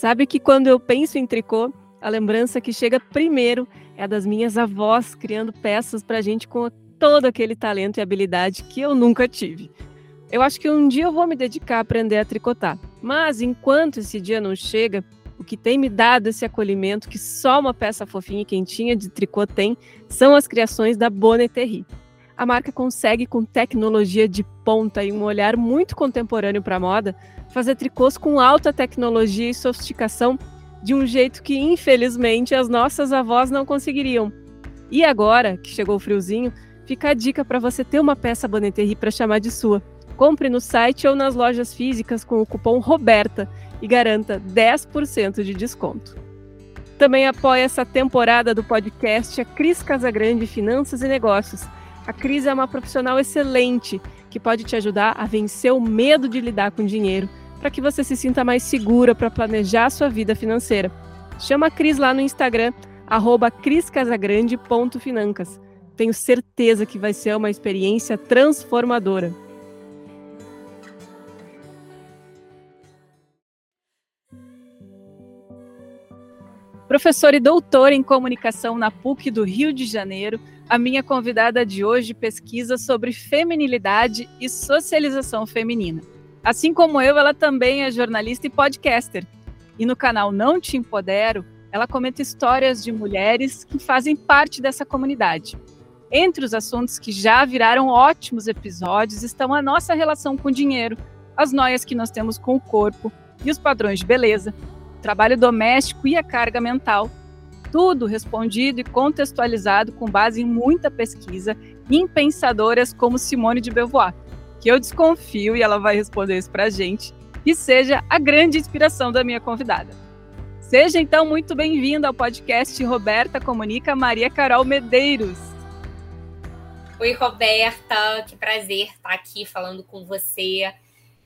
Sabe que quando eu penso em tricô, a lembrança que chega primeiro é das minhas avós criando peças para a gente com todo aquele talento e habilidade que eu nunca tive. Eu acho que um dia eu vou me dedicar a aprender a tricotar, mas enquanto esse dia não chega, o que tem me dado esse acolhimento que só uma peça fofinha e quentinha de tricô tem são as criações da Bonneterie. A marca consegue, com tecnologia de ponta e um olhar muito contemporâneo para a moda, fazer tricôs com alta tecnologia e sofisticação de um jeito que, infelizmente, as nossas avós não conseguiriam. E agora, que chegou o friozinho, fica a dica para você ter uma peça Bonneterie para chamar de sua. Compre no site ou nas lojas físicas com o cupom ROBERTA e garanta 10% de desconto. Também apoia essa temporada do podcast a Cris Casagrande Finanças e Negócios. A Cris é uma profissional excelente que pode te ajudar a vencer o medo de lidar com dinheiro, para que você se sinta mais segura para planejar a sua vida financeira. Chama a Cris lá no Instagram, criscasagrande.financas. Tenho certeza que vai ser uma experiência transformadora. Professora e doutora em comunicação na PUC do Rio de Janeiro, a minha convidada de hoje pesquisa sobre feminilidade e socialização feminina. Assim como eu, ela também é jornalista e podcaster. E no canal Não Te Empodero, ela comenta histórias de mulheres que fazem parte dessa comunidade. Entre os assuntos que já viraram ótimos episódios estão a nossa relação com o dinheiro, as noias que nós temos com o corpo e os padrões de beleza, trabalho doméstico e a carga mental. Tudo respondido e contextualizado com base em muita pesquisa em pensadoras como Simone de Beauvoir, que eu desconfio, e ela vai responder isso para a gente, que seja a grande inspiração da minha convidada. Seja então muito bem-vinda ao podcast Roberta Comunica Maria Carol Medeiros. Oi, Roberta, que prazer estar aqui falando com você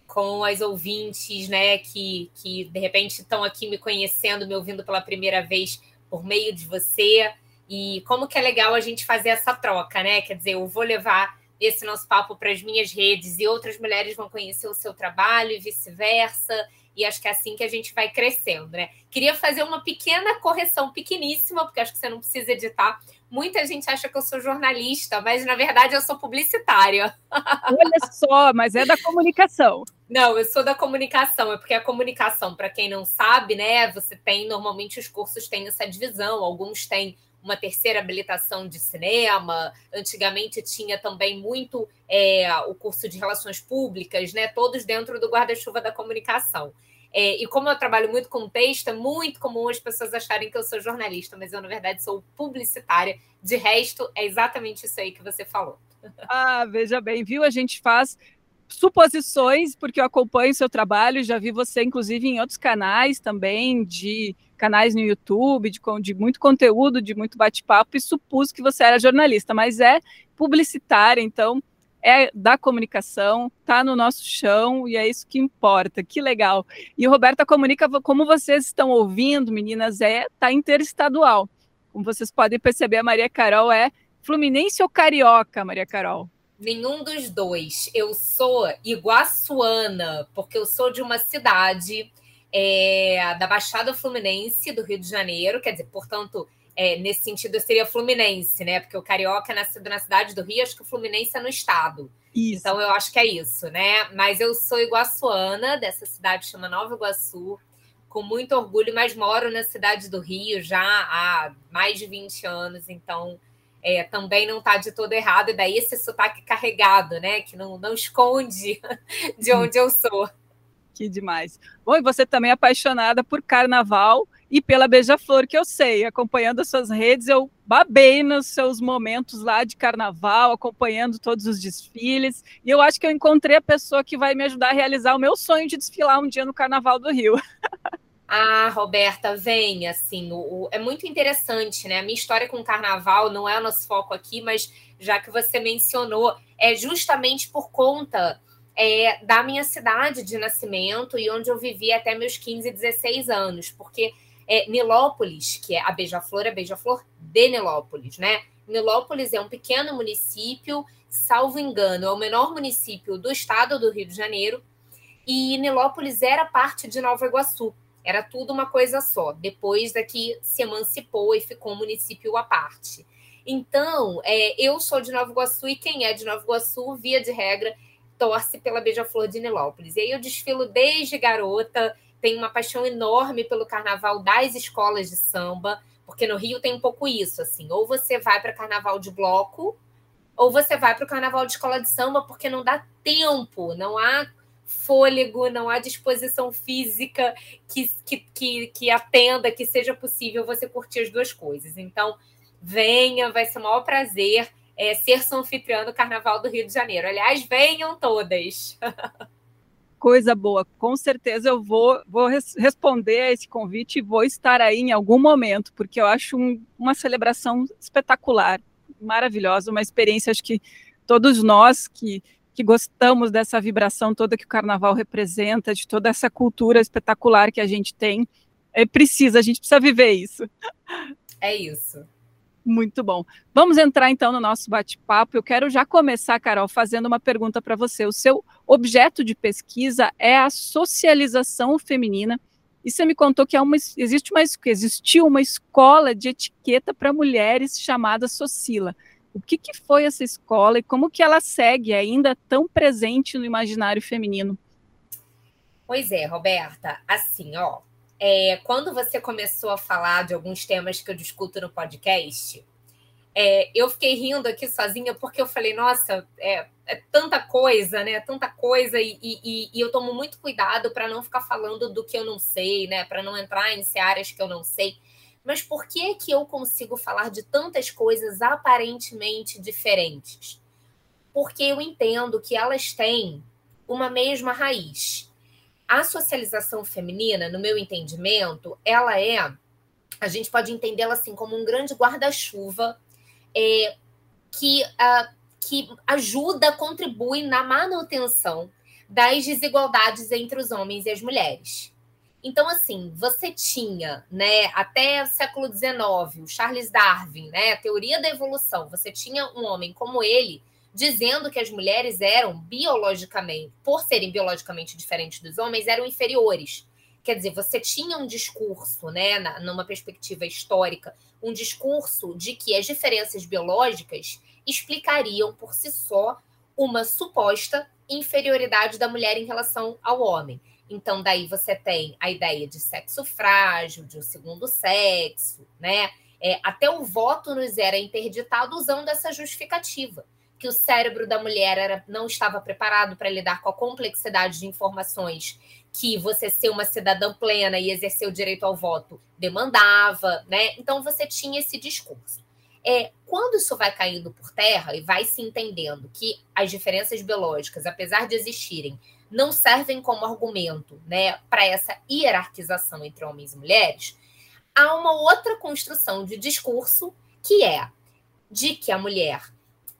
com as ouvintes, né, que, que de repente estão aqui me conhecendo, me ouvindo pela primeira vez por meio de você. E como que é legal a gente fazer essa troca, né? Quer dizer, eu vou levar esse nosso papo para as minhas redes e outras mulheres vão conhecer o seu trabalho e vice-versa. E acho que é assim que a gente vai crescendo, né? Queria fazer uma pequena correção, pequeníssima, porque acho que você não precisa editar, Muita gente acha que eu sou jornalista, mas na verdade eu sou publicitária. Olha só, mas é da comunicação. Não, eu sou da comunicação, é porque a comunicação, para quem não sabe, né, você tem normalmente os cursos têm essa divisão, alguns têm uma terceira habilitação de cinema. Antigamente tinha também muito é, o curso de relações públicas, né? Todos dentro do guarda-chuva da comunicação. É, e como eu trabalho muito com texto, é muito comum as pessoas acharem que eu sou jornalista, mas eu, na verdade, sou publicitária. De resto, é exatamente isso aí que você falou. Ah, veja bem, viu? A gente faz suposições, porque eu acompanho o seu trabalho, já vi você, inclusive, em outros canais também, de canais no YouTube, de, de muito conteúdo, de muito bate-papo, e supus que você era jornalista, mas é publicitária, então é da comunicação, está no nosso chão e é isso que importa. Que legal. E Roberta Comunica, como vocês estão ouvindo, meninas, é tá interestadual. Como vocês podem perceber, a Maria Carol é fluminense ou carioca, Maria Carol? Nenhum dos dois. Eu sou iguaçuana, porque eu sou de uma cidade é, da Baixada Fluminense do Rio de Janeiro, quer dizer, portanto, é, nesse sentido, eu seria Fluminense, né? Porque o Carioca é nascido na cidade do Rio, acho que o Fluminense é no estado. Isso. Então, eu acho que é isso, né? Mas eu sou iguaçuana, dessa cidade chama Nova Iguaçu, com muito orgulho, mas moro na cidade do Rio já há mais de 20 anos, então é, também não está de todo errado, e daí esse sotaque carregado, né? Que não, não esconde de onde eu sou. Que demais. Bom, e você também é apaixonada por carnaval e pela Beija-Flor, que eu sei, acompanhando as suas redes, eu babei nos seus momentos lá de carnaval, acompanhando todos os desfiles, e eu acho que eu encontrei a pessoa que vai me ajudar a realizar o meu sonho de desfilar um dia no Carnaval do Rio. Ah, Roberta, vem, assim, o, o, é muito interessante, né? A minha história com o carnaval não é o nosso foco aqui, mas já que você mencionou, é justamente por conta é, da minha cidade de nascimento e onde eu vivi até meus 15, 16 anos, porque é, Nilópolis, que é a Beija-Flor, é Beija-Flor de Nilópolis, né? Nilópolis é um pequeno município, salvo engano, é o menor município do estado do Rio de Janeiro, e Nilópolis era parte de Nova Iguaçu. Era tudo uma coisa só, depois daqui se emancipou e ficou um município à parte. Então, é, eu sou de Nova Iguaçu e quem é de Nova Iguaçu, via de regra, torce pela Beija-Flor de Nilópolis. E aí eu desfilo desde garota, tenho uma paixão enorme pelo carnaval das escolas de samba, porque no Rio tem um pouco isso, assim, ou você vai para carnaval de bloco, ou você vai para o carnaval de escola de samba, porque não dá tempo, não há fôlego, não há disposição física que, que, que, que atenda, que seja possível você curtir as duas coisas. Então, venha, vai ser o maior prazer é, ser sua anfitriã do Carnaval do Rio de Janeiro. Aliás, venham todas. Coisa boa, com certeza eu vou, vou res responder a esse convite e vou estar aí em algum momento, porque eu acho um, uma celebração espetacular, maravilhosa, uma experiência, acho que todos nós que, que gostamos dessa vibração toda que o carnaval representa, de toda essa cultura espetacular que a gente tem, é, precisa, a gente precisa viver isso. É isso. Muito bom. Vamos entrar então no nosso bate-papo. Eu quero já começar, Carol, fazendo uma pergunta para você. O seu objeto de pesquisa é a socialização feminina. E você me contou que uma, existe uma, existiu uma escola de etiqueta para mulheres chamada Socila. O que, que foi essa escola e como que ela segue ainda tão presente no imaginário feminino? Pois é, Roberta. Assim, ó, é, quando você começou a falar de alguns temas que eu discuto no podcast, é, eu fiquei rindo aqui sozinha porque eu falei, nossa, é, é tanta coisa, né? Tanta coisa, e, e, e eu tomo muito cuidado para não ficar falando do que eu não sei, né? Para não entrar em áreas que eu não sei. Mas por que que eu consigo falar de tantas coisas aparentemente diferentes? Porque eu entendo que elas têm uma mesma raiz a socialização feminina, no meu entendimento, ela é, a gente pode entendê-la assim como um grande guarda-chuva é, que, uh, que ajuda, contribui na manutenção das desigualdades entre os homens e as mulheres. Então, assim, você tinha, né, até o século XIX, o Charles Darwin, né, a teoria da evolução, você tinha um homem como ele dizendo que as mulheres eram biologicamente, por serem biologicamente diferentes dos homens, eram inferiores. Quer dizer, você tinha um discurso, né, na, numa perspectiva histórica, um discurso de que as diferenças biológicas explicariam por si só uma suposta inferioridade da mulher em relação ao homem. Então, daí você tem a ideia de sexo frágil, de um segundo sexo, né? É, até o voto nos era interditado usando essa justificativa que o cérebro da mulher era, não estava preparado para lidar com a complexidade de informações que você ser uma cidadã plena e exercer o direito ao voto demandava, né? Então você tinha esse discurso. É, quando isso vai caindo por terra e vai se entendendo que as diferenças biológicas, apesar de existirem, não servem como argumento, né, para essa hierarquização entre homens e mulheres, há uma outra construção de discurso que é de que a mulher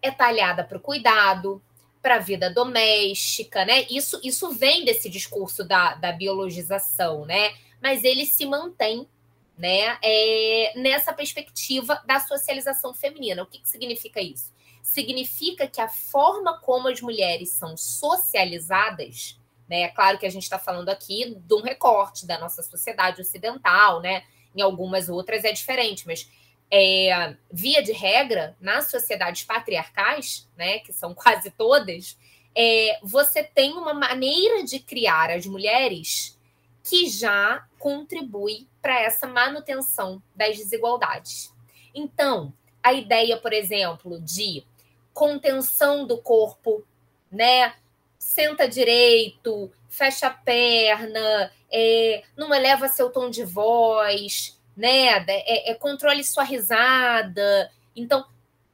é talhada para o cuidado, para a vida doméstica, né? Isso, isso vem desse discurso da, da biologização, né? Mas ele se mantém né, é, nessa perspectiva da socialização feminina. O que, que significa isso? Significa que a forma como as mulheres são socializadas, né? É claro que a gente está falando aqui de um recorte da nossa sociedade ocidental, né? Em algumas outras é diferente, mas é, via de regra, nas sociedades patriarcais, né, que são quase todas, é, você tem uma maneira de criar as mulheres que já contribui para essa manutenção das desigualdades. Então, a ideia, por exemplo, de contenção do corpo, né? Senta direito, fecha a perna, é, não eleva seu tom de voz, né? É, é controle sua risada. Então,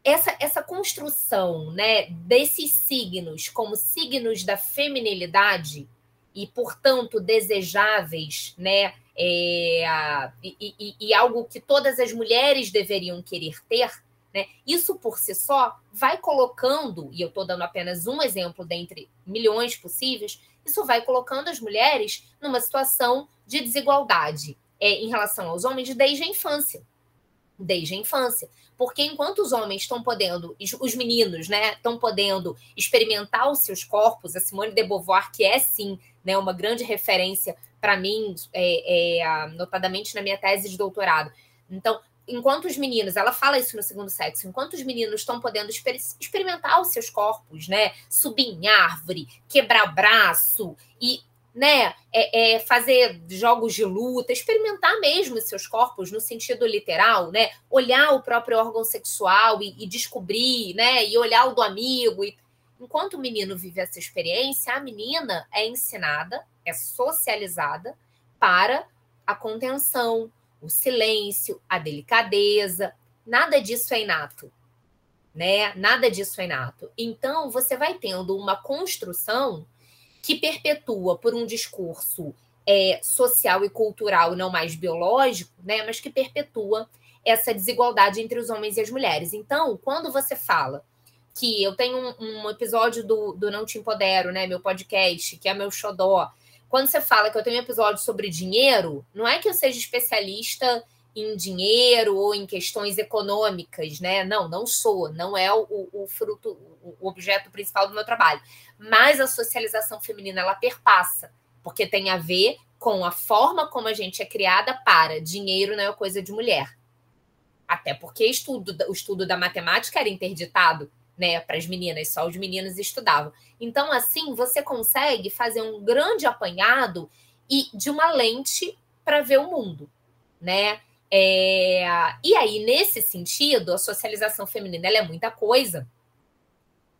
essa, essa construção né, desses signos como signos da feminilidade e, portanto, desejáveis, né? É, e, e, e, algo que todas as mulheres deveriam querer ter, né? Isso por si só vai colocando, e eu estou dando apenas um exemplo dentre milhões possíveis, isso vai colocando as mulheres numa situação de desigualdade é, em relação aos homens desde a infância. Desde a infância. Porque enquanto os homens estão podendo, os meninos, né, estão podendo experimentar os seus corpos, a Simone de Beauvoir, que é sim né, uma grande referência para mim, é, é, notadamente na minha tese de doutorado. Então, enquanto os meninos, ela fala isso no segundo sexo, enquanto os meninos estão podendo exper experimentar os seus corpos, né? Subir em árvore, quebrar braço e né, é, é, fazer jogos de luta, experimentar mesmo seus corpos no sentido literal, né, olhar o próprio órgão sexual e, e descobrir, né, e olhar o do amigo. E... Enquanto o menino vive essa experiência, a menina é ensinada, é socializada para a contenção, o silêncio, a delicadeza. Nada disso é inato, né? Nada disso é inato. Então, você vai tendo uma construção que perpetua por um discurso é, social e cultural, não mais biológico, né, mas que perpetua essa desigualdade entre os homens e as mulheres. Então, quando você fala que eu tenho um, um episódio do, do Não Te Empodero, né, meu podcast, que é meu xodó, quando você fala que eu tenho um episódio sobre dinheiro, não é que eu seja especialista em dinheiro ou em questões econômicas, né? Não, não sou, não é o, o, fruto, o objeto principal do meu trabalho. Mas a socialização feminina ela perpassa, porque tem a ver com a forma como a gente é criada para dinheiro não é coisa de mulher. Até porque estudo, o estudo da matemática era interditado né, para as meninas, só os meninos estudavam. Então, assim, você consegue fazer um grande apanhado e de uma lente para ver o mundo, né? É, e aí, nesse sentido, a socialização feminina é muita coisa.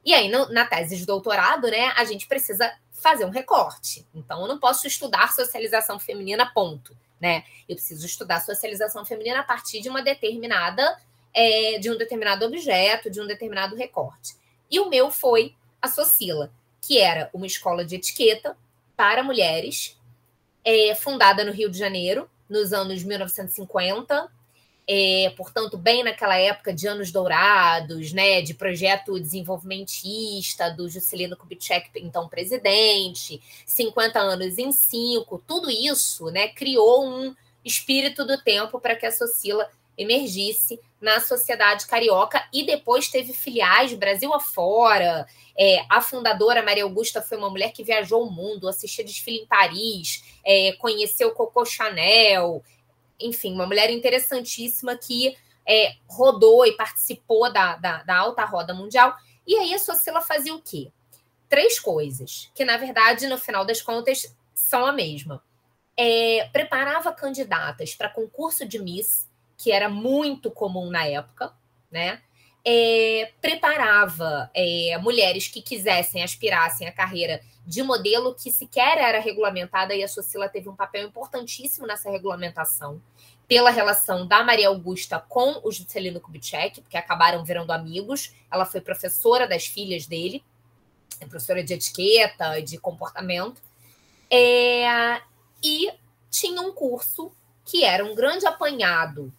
E aí, no, na tese de doutorado, né, a gente precisa fazer um recorte. Então, eu não posso estudar socialização feminina, ponto. Né? Eu preciso estudar socialização feminina a partir de uma determinada, é, de um determinado objeto, de um determinado recorte. E o meu foi a Socila, que era uma escola de etiqueta para mulheres, é, fundada no Rio de Janeiro, nos anos 1950, é, portanto, bem naquela época de anos dourados, né, de projeto desenvolvimentista do Juscelino Kubitschek, então presidente, 50 anos em cinco, tudo isso né, criou um espírito do tempo para que a Socila emergisse na sociedade carioca e depois teve filiais Brasil afora. É, a fundadora Maria Augusta foi uma mulher que viajou o mundo, assistiu desfile em Paris, é, conheceu Coco Chanel, enfim, uma mulher interessantíssima que é, rodou e participou da, da, da, alta roda mundial. E aí a Socila fazia o quê? Três coisas, que na verdade, no final das contas, são a mesma. É, preparava candidatas para concurso de Miss, que era muito comum na época, né? É, preparava é, mulheres que quisessem, aspirassem a carreira de modelo que sequer era regulamentada, e a Socila teve um papel importantíssimo nessa regulamentação, pela relação da Maria Augusta com o Juscelino Kubitschek, porque acabaram virando amigos. Ela foi professora das filhas dele, é professora de etiqueta de comportamento. É, e tinha um curso que era um grande apanhado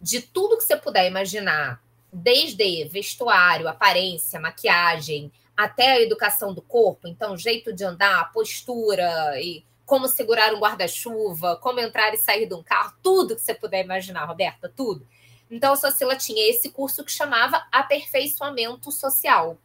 de tudo que você puder imaginar, desde vestuário, aparência, maquiagem, até a educação do corpo, então jeito de andar, postura e como segurar um guarda-chuva, como entrar e sair de um carro, tudo que você puder imaginar, Roberta, tudo. Então a Socila tinha esse curso que chamava Aperfeiçoamento Social.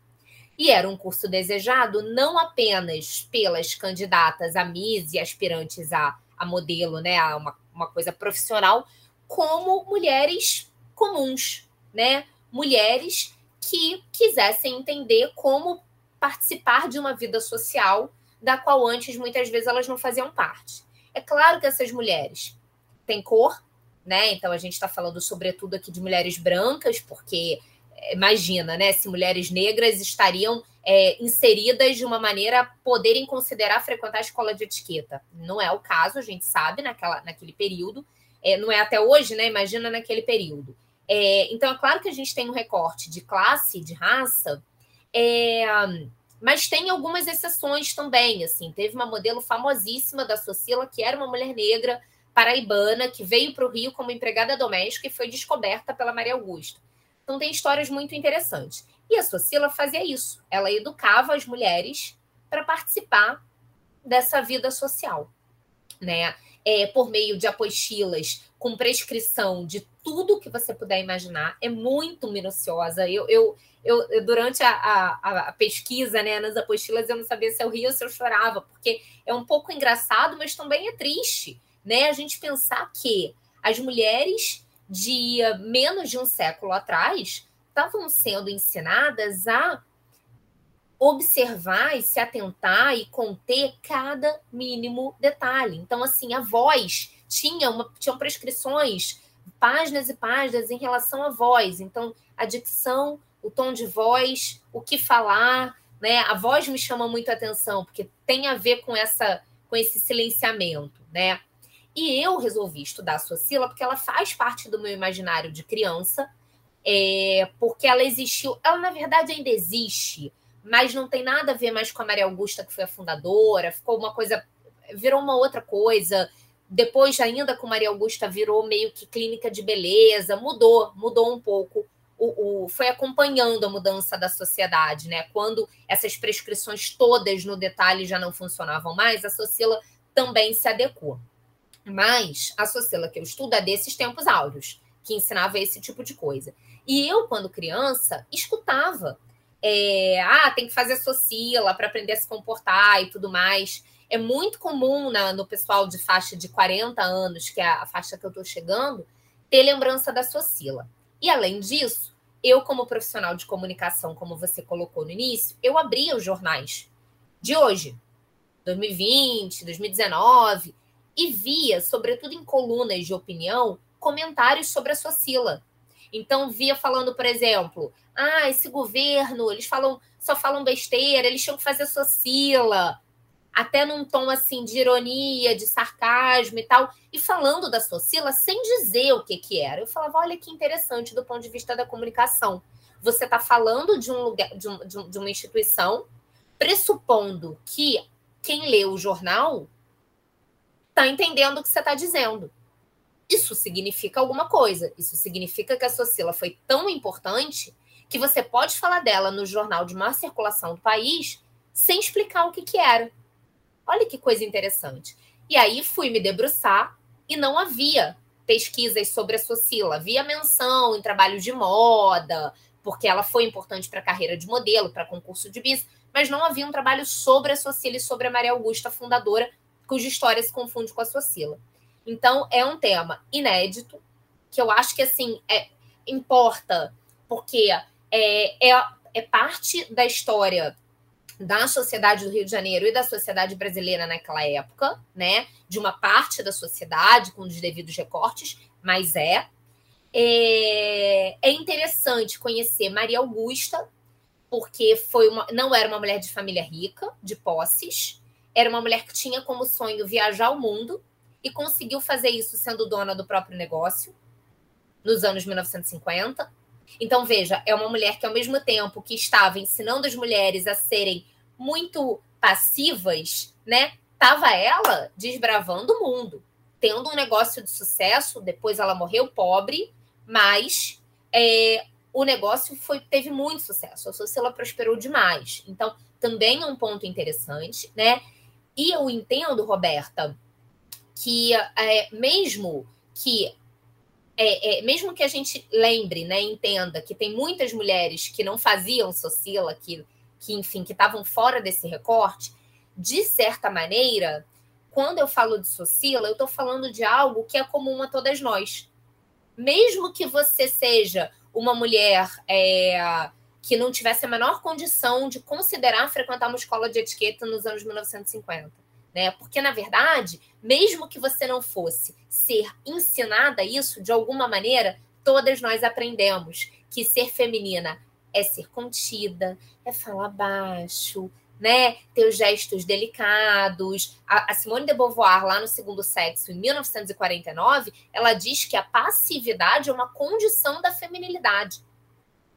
E era um curso desejado não apenas pelas candidatas a Miss e aspirantes a, a modelo, né, a uma, uma coisa profissional, como mulheres comuns, né? Mulheres que quisessem entender como participar de uma vida social da qual antes muitas vezes elas não faziam parte. É claro que essas mulheres têm cor, né? Então a gente está falando sobretudo aqui de mulheres brancas, porque é, imagina, né? Se mulheres negras estariam é, inseridas de uma maneira a poderem considerar frequentar a escola de etiqueta. Não é o caso, a gente sabe, naquela, naquele período. É, não é até hoje, né? Imagina naquele período. É, então, é claro que a gente tem um recorte de classe, de raça, mas tem algumas exceções também. Assim, teve uma modelo famosíssima da Socila, que era uma mulher negra paraibana, que veio para o Rio como empregada doméstica e foi descoberta pela Maria Augusta. Então, tem histórias muito interessantes. E a Socila fazia isso. Ela educava as mulheres para participar dessa vida social, né? É, por meio de apostilas com prescrição de tudo que você puder imaginar, é muito minuciosa. Eu, eu, eu, eu durante a, a, a, pesquisa, né, nas apostilas, eu não sabia se eu ria ou se eu chorava, porque é um pouco engraçado, mas também é triste, né? A gente pensar que as mulheres de menos de um século atrás estavam sendo ensinadas a observar e se atentar e conter cada mínimo detalhe. Então, assim, a voz tinha uma, tinham prescrições, páginas e páginas em relação à voz. Então, a dicção, o tom de voz, o que falar, né? A voz me chama muito atenção, porque tem a ver com essa com esse silenciamento, né? E eu resolvi estudar a Socila porque ela faz parte do meu imaginário de criança, é, porque ela existiu, ela na verdade ainda existe, mas não tem nada a ver mais com a Maria Augusta, que foi a fundadora, ficou uma coisa, virou uma outra coisa. Depois, ainda com Maria Augusta, virou meio que clínica de beleza, mudou, mudou um pouco. O, o, foi acompanhando a mudança da sociedade, né? Quando essas prescrições todas no detalhe já não funcionavam mais, a Socila também se adequou. Mas a Socila que eu estudo é desses tempos áureos, que ensinava esse tipo de coisa. E eu, quando criança, escutava é, ah, tem que fazer socila para aprender a se comportar e tudo mais. É muito comum na, no pessoal de faixa de 40 anos, que é a faixa que eu estou chegando, ter lembrança da socila. E além disso, eu, como profissional de comunicação, como você colocou no início, eu abria os jornais de hoje, 2020, 2019, e via, sobretudo em colunas de opinião, comentários sobre a socila. Então, via falando, por exemplo, ah, esse governo, eles falam, só falam besteira, eles tinham que fazer socila, até num tom assim de ironia, de sarcasmo e tal, e falando da socila sem dizer o que que era. Eu falava, olha que interessante do ponto de vista da comunicação. Você está falando de um lugar, de, um, de uma instituição, pressupondo que quem lê o jornal está entendendo o que você está dizendo. Isso significa alguma coisa. Isso significa que a socila foi tão importante que você pode falar dela no jornal de maior circulação do país sem explicar o que, que era. Olha que coisa interessante. E aí fui me debruçar e não havia pesquisas sobre a Socila. Havia menção em trabalhos de moda, porque ela foi importante para a carreira de modelo, para concurso de bis, mas não havia um trabalho sobre a Socila e sobre a Maria Augusta, fundadora, cuja história se confunde com a Socila. Então, é um tema inédito, que eu acho que, assim, é, importa, porque é, é, é parte da história da sociedade do Rio de Janeiro e da sociedade brasileira naquela época, né? De uma parte da sociedade com os devidos recortes, mas é. É, é interessante conhecer Maria Augusta, porque foi uma, não era uma mulher de família rica, de posses, era uma mulher que tinha como sonho viajar o mundo e conseguiu fazer isso sendo dona do próprio negócio nos anos 1950 então, veja, é uma mulher que, ao mesmo tempo que estava ensinando as mulheres a serem muito passivas, né? Tava ela desbravando o mundo, tendo um negócio de sucesso. Depois ela morreu pobre, mas é, o negócio foi, teve muito sucesso. A Sociela prosperou demais. Então, também é um ponto interessante, né? E eu entendo, Roberta, que é, mesmo que é, é, mesmo que a gente lembre, né, entenda que tem muitas mulheres que não faziam socila, que, que enfim, que estavam fora desse recorte, de certa maneira, quando eu falo de socila, eu estou falando de algo que é comum a todas nós. Mesmo que você seja uma mulher é, que não tivesse a menor condição de considerar frequentar uma escola de etiqueta nos anos 1950 né? Porque, na verdade, mesmo que você não fosse ser ensinada isso, de alguma maneira, todas nós aprendemos que ser feminina é ser contida, é falar baixo, né? Ter os gestos delicados. A, Simone de Beauvoir, lá no Segundo Sexo, em 1949, ela diz que a passividade é uma condição da feminilidade,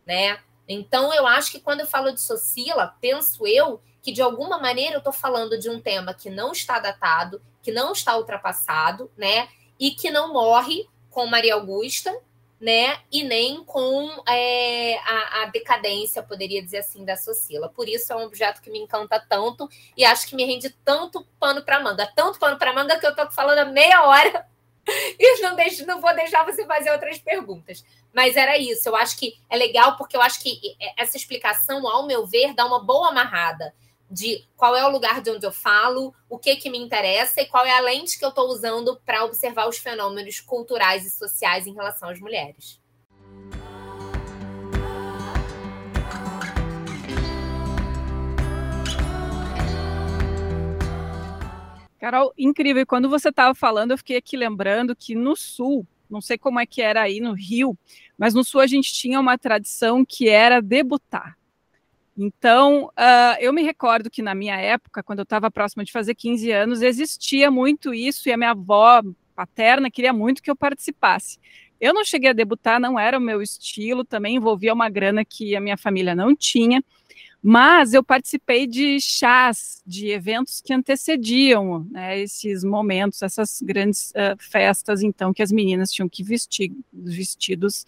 né? Então, eu acho que quando eu falo de Socila, penso eu que de alguma maneira eu estou falando de um tema que não está datado, que não está ultrapassado, né? E que não morre com Maria Augusta, né? E nem com é, a, a, decadência, poderia dizer assim, da Socila. Por isso é um objeto que me encanta tanto e acho que me rende tanto pano para manga, tanto pano para manga que eu estou falando há meia hora e não, deixo, não vou deixar você fazer outras perguntas. Mas era isso. Eu acho que é legal porque eu acho que essa explicação, ao meu ver, dá uma boa amarrada de qual é o lugar de onde eu falo, o que que me interessa e qual é a lente que eu estou usando para observar os fenômenos culturais e sociais em relação às mulheres. Carol, incrível. Quando você estava falando, eu fiquei aqui lembrando que no Sul, não sei como é que era aí no Rio, mas no Sul a gente tinha uma tradição que era debutar. Então, uh, eu me recordo que na minha época, quando eu estava próxima de fazer 15 anos, existia muito isso e a minha avó paterna queria muito que eu participasse. Eu não cheguei a debutar, não era o meu estilo, também envolvia uma grana que a minha família não tinha, mas eu participei de chás, de eventos que antecediam né, esses momentos, essas grandes uh, festas, então, que as meninas tinham que vestir vestidos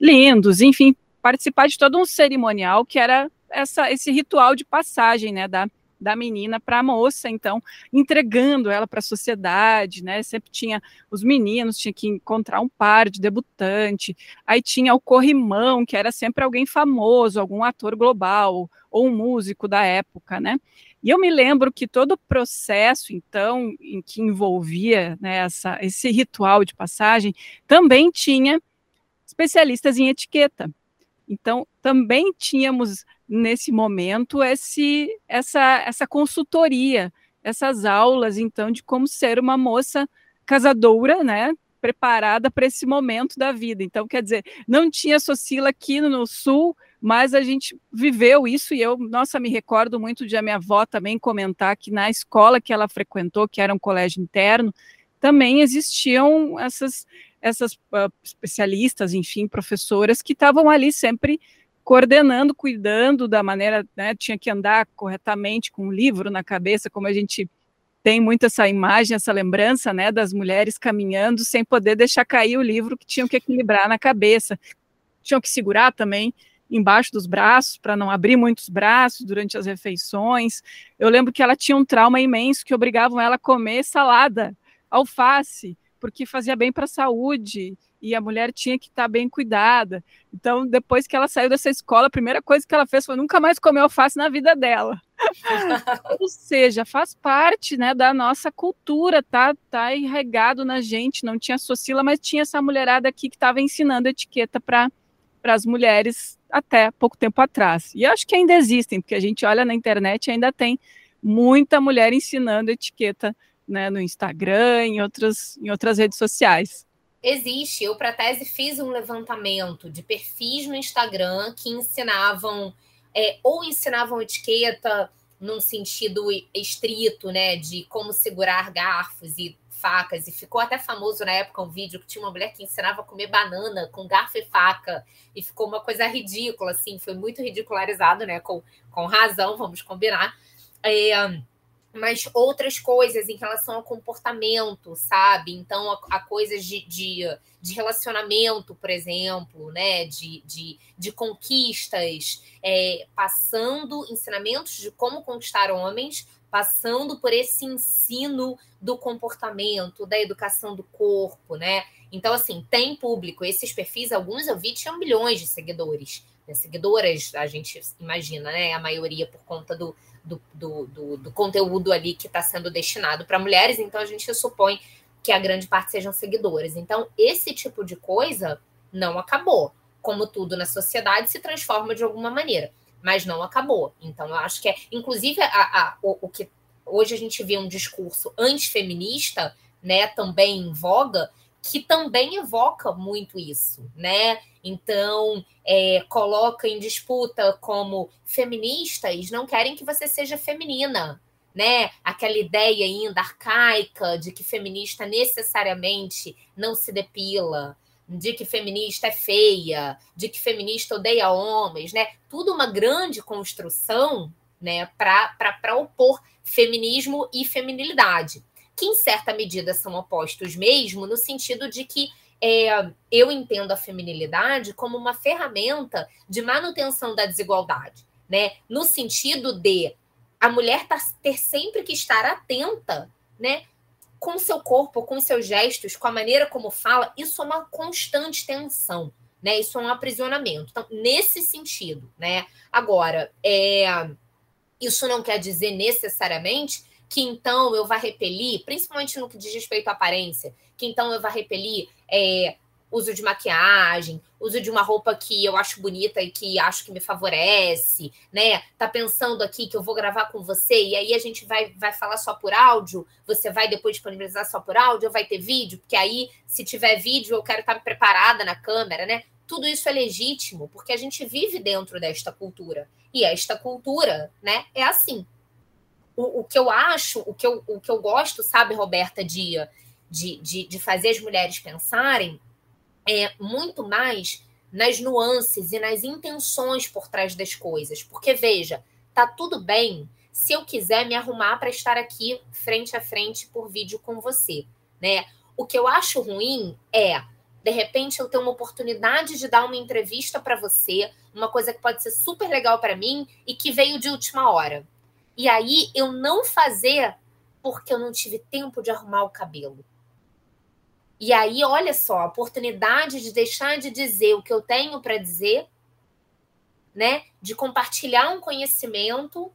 lindos, enfim, participar de todo um cerimonial que era essa, esse ritual de passagem, né, da, da menina para a moça, então, entregando ela para a sociedade, né? Sempre tinha os meninos, tinha que encontrar um par de debutante, aí tinha o corrimão, que era sempre alguém famoso, algum ator global, ou um músico da época, né? E eu me lembro que todo o processo, então, em que envolvia né, essa, esse ritual de passagem, também tinha especialistas em etiqueta. Então, também tínhamos nesse momento esse, essa, essa consultoria, essas aulas, então, de como ser uma moça casadora, né? Preparada para esse momento da vida. Então, quer dizer, não tinha Socila aqui no Sul, mas a gente viveu isso e eu, nossa, me recordo muito de a minha avó também comentar que na escola que ela frequentou, que era um colégio interno, também existiam essas essas uh, especialistas, enfim, professoras que estavam ali sempre coordenando, cuidando da maneira, né, tinha que andar corretamente com um livro na cabeça, como a gente tem muito essa imagem, essa lembrança, né, das mulheres caminhando sem poder deixar cair o livro que tinham que equilibrar na cabeça. Tinham que segurar também embaixo dos braços para não abrir muitos braços durante as refeições. Eu lembro que ela tinha um trauma imenso que obrigavam ela a comer salada, alface, porque fazia bem para a saúde e a mulher tinha que estar tá bem cuidada. Então, depois que ela saiu dessa escola, a primeira coisa que ela fez foi nunca mais comer alface na vida dela. Ou seja, faz parte, né, da nossa cultura, tá, tá irregado na gente. Não tinha Socila, mas tinha essa mulherada aqui que estava ensinando etiqueta para as mulheres até pouco tempo atrás. E acho que ainda existem, porque a gente olha na internet e ainda tem muita mulher ensinando etiqueta né, no Instagram, em outras, em outras redes sociais. Existe. Eu, para tese, fiz um levantamento de perfis no Instagram que ensinavam, é, ou ensinavam etiqueta num sentido estrito, né, de como segurar garfos e facas, e ficou até famoso na época um vídeo que tinha uma mulher que ensinava a comer banana com garfo e faca, e ficou uma coisa ridícula, assim, foi muito ridicularizado, né, com, com razão, vamos combinar. É, mas outras coisas em relação ao comportamento, sabe? Então, a, a coisas de, de, de, relacionamento, por exemplo, né? De, de, de conquistas, é, passando ensinamentos de como conquistar homens, passando por esse ensino do comportamento, da educação do corpo, né? Então, assim, tem público. Esses perfis, alguns eu vi, tinham milhões de seguidores. Né? Seguidoras, a gente imagina, né? A maioria por conta do, do, do, do, do conteúdo ali que está sendo destinado para mulheres, então a gente supõe que a grande parte sejam seguidores. Então, esse tipo de coisa não acabou. Como tudo na sociedade se transforma de alguma maneira, mas não acabou. Então, eu acho que é, inclusive, a, a, o, o que hoje a gente vê um discurso antifeminista, né, também em voga, que também evoca muito isso, né? Então, é, coloca em disputa como feministas não querem que você seja feminina, né? Aquela ideia ainda arcaica de que feminista necessariamente não se depila, de que feminista é feia, de que feminista odeia homens, né? Tudo uma grande construção, né, para opor feminismo e feminilidade que em certa medida são opostos mesmo, no sentido de que é, eu entendo a feminilidade como uma ferramenta de manutenção da desigualdade, né? No sentido de a mulher tá, ter sempre que estar atenta, né? com seu corpo, com seus gestos, com a maneira como fala, isso é uma constante tensão, né? Isso é um aprisionamento. Então, nesse sentido, né? Agora, é, isso não quer dizer necessariamente que então eu vá repelir, principalmente no que diz respeito à aparência, que então eu vá repelir é, uso de maquiagem, uso de uma roupa que eu acho bonita e que acho que me favorece, né? Tá pensando aqui que eu vou gravar com você e aí a gente vai, vai falar só por áudio, você vai depois disponibilizar só por áudio, ou vai ter vídeo, porque aí, se tiver vídeo, eu quero estar preparada na câmera, né? Tudo isso é legítimo, porque a gente vive dentro desta cultura. E esta cultura, né, é assim. O, o que eu acho, o que eu, o que eu gosto, sabe, Roberta, de, de, de, de fazer as mulheres pensarem é muito mais nas nuances e nas intenções por trás das coisas. Porque, veja, tá tudo bem se eu quiser me arrumar para estar aqui frente a frente por vídeo com você, né? O que eu acho ruim é, de repente, eu ter uma oportunidade de dar uma entrevista para você, uma coisa que pode ser super legal para mim e que veio de última hora. E aí eu não fazer porque eu não tive tempo de arrumar o cabelo. E aí, olha só, a oportunidade de deixar de dizer o que eu tenho para dizer, né? De compartilhar um conhecimento,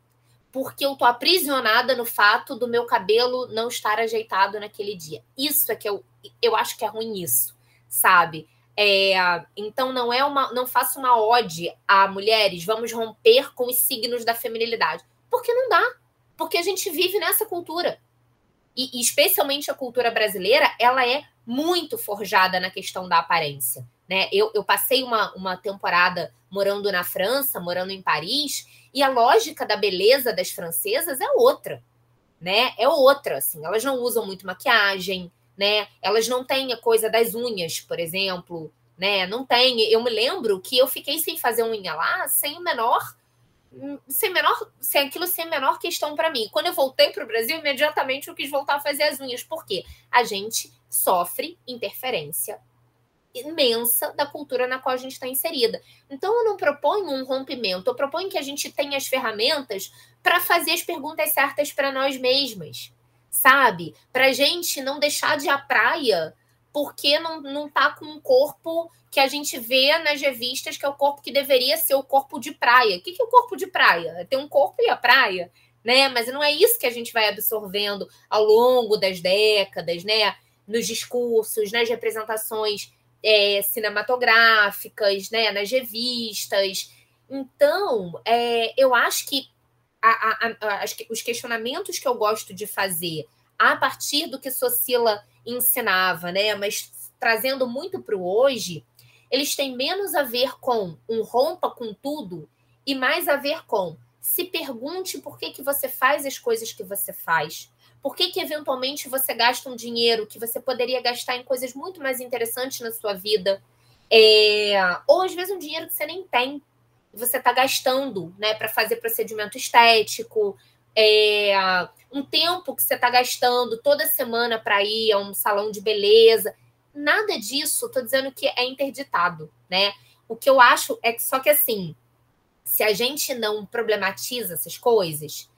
porque eu tô aprisionada no fato do meu cabelo não estar ajeitado naquele dia. Isso é que eu, eu acho que é ruim isso, sabe? É, então não é uma, não faço uma ode a mulheres, vamos romper com os signos da feminilidade, porque não dá, porque a gente vive nessa cultura e, e especialmente a cultura brasileira, ela é muito forjada na questão da aparência. Né? Eu, eu passei uma, uma temporada morando na França, morando em Paris, e a lógica da beleza das francesas é outra, né? É outra, assim. Elas não usam muito maquiagem, né? Elas não têm a coisa das unhas, por exemplo, né? Não tem. Eu me lembro que eu fiquei sem fazer unha lá, sem o menor sem menor, sem aquilo sem menor questão para mim. Quando eu voltei para o Brasil, imediatamente eu quis voltar a fazer as unhas, porque a gente sofre interferência imensa da cultura na qual a gente está inserida. Então eu não proponho um rompimento, eu proponho que a gente tenha as ferramentas para fazer as perguntas certas para nós mesmas, sabe? Para gente não deixar de ir à praia porque não, não tá com um corpo que a gente vê nas revistas, que é o corpo que deveria ser o corpo de praia. O que, que é o corpo de praia? É ter um corpo e a praia, né? Mas não é isso que a gente vai absorvendo ao longo das décadas, né? Nos discursos, nas representações é, cinematográficas, né? Nas revistas. Então, é, eu acho que a, a, a, os questionamentos que eu gosto de fazer a partir do que Socila ensinava, né? Mas trazendo muito para o hoje, eles têm menos a ver com um rompa com tudo e mais a ver com se pergunte por que, que você faz as coisas que você faz. Por que, que eventualmente você gasta um dinheiro que você poderia gastar em coisas muito mais interessantes na sua vida? É... Ou às vezes um dinheiro que você nem tem. Você está gastando né, para fazer procedimento estético, é... um tempo que você está gastando toda semana para ir a um salão de beleza. Nada disso, estou dizendo que é interditado, né? O que eu acho é que só que assim, se a gente não problematiza essas coisas,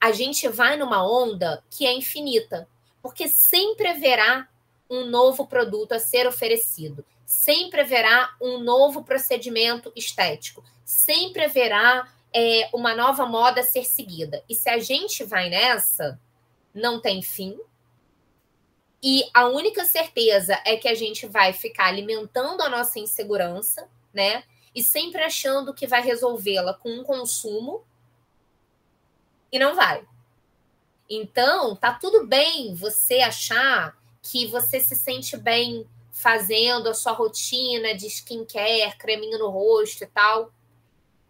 a gente vai numa onda que é infinita, porque sempre haverá um novo produto a ser oferecido, sempre haverá um novo procedimento estético, sempre haverá é, uma nova moda a ser seguida. E se a gente vai nessa, não tem fim, e a única certeza é que a gente vai ficar alimentando a nossa insegurança, né? E sempre achando que vai resolvê-la com um consumo e não vai. Então, tá tudo bem você achar que você se sente bem fazendo a sua rotina de skincare, creminho no rosto e tal.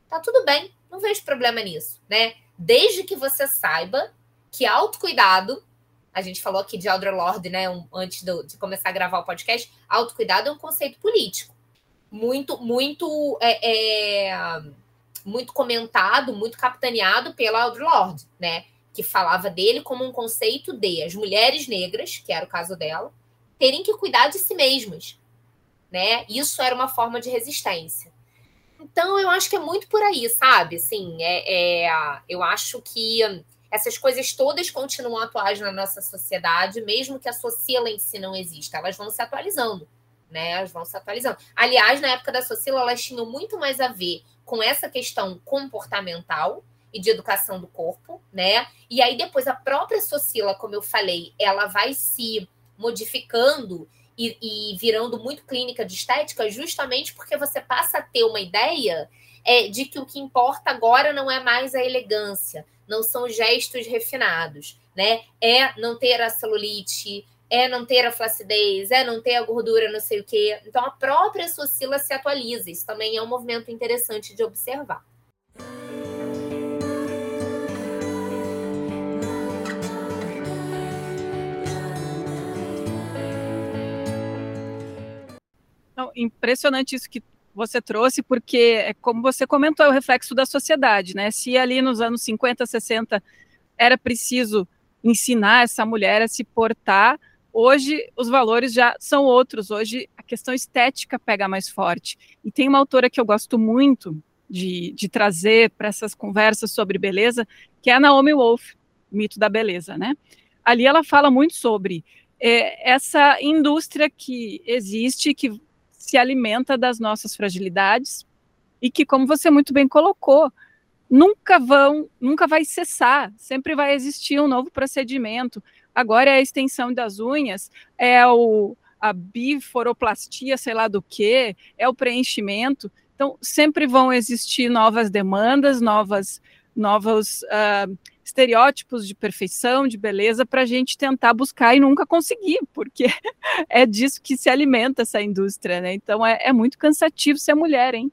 Tá tudo bem, não vejo problema nisso, né? Desde que você saiba que autocuidado a gente falou aqui de Audre Lorde, né, um, antes do, de começar a gravar o podcast, autocuidado é um conceito político. Muito, muito, é, é, muito comentado, muito capitaneado pela Audre Lorde, né, que falava dele como um conceito de as mulheres negras, que era o caso dela, terem que cuidar de si mesmas, né? Isso era uma forma de resistência. Então, eu acho que é muito por aí, sabe? Assim, é, é eu acho que essas coisas todas continuam atuais na nossa sociedade, mesmo que a Socila em si não exista, elas vão se atualizando, né? Elas vão se atualizando. Aliás, na época da Socila, elas tinham muito mais a ver com essa questão comportamental e de educação do corpo, né? E aí depois a própria Socila, como eu falei, ela vai se modificando e, e, virando muito clínica de estética, justamente porque você passa a ter uma ideia é, de que o que importa agora não é mais a elegância, não são gestos refinados, né? É não ter a celulite, é não ter a flacidez, é não ter a gordura, não sei o quê. Então a própria Socila se atualiza. Isso também é um movimento interessante de observar. Não, impressionante isso que você trouxe, porque, é como você comentou, é o reflexo da sociedade, né? Se ali nos anos 50, 60 era preciso ensinar essa mulher a se portar, hoje os valores já são outros. Hoje a questão estética pega mais forte. E tem uma autora que eu gosto muito de, de trazer para essas conversas sobre beleza, que é a Naomi Wolf, Mito da Beleza, né? Ali ela fala muito sobre é, essa indústria que existe, que se alimenta das nossas fragilidades e que, como você muito bem colocou, nunca vão, nunca vai cessar, sempre vai existir um novo procedimento. Agora é a extensão das unhas, é o, a biforoplastia, sei lá do que, é o preenchimento. Então, sempre vão existir novas demandas, novas, novos uh, estereótipos de perfeição, de beleza, para a gente tentar buscar e nunca conseguir, porque é disso que se alimenta essa indústria, né? Então é, é muito cansativo ser mulher, hein?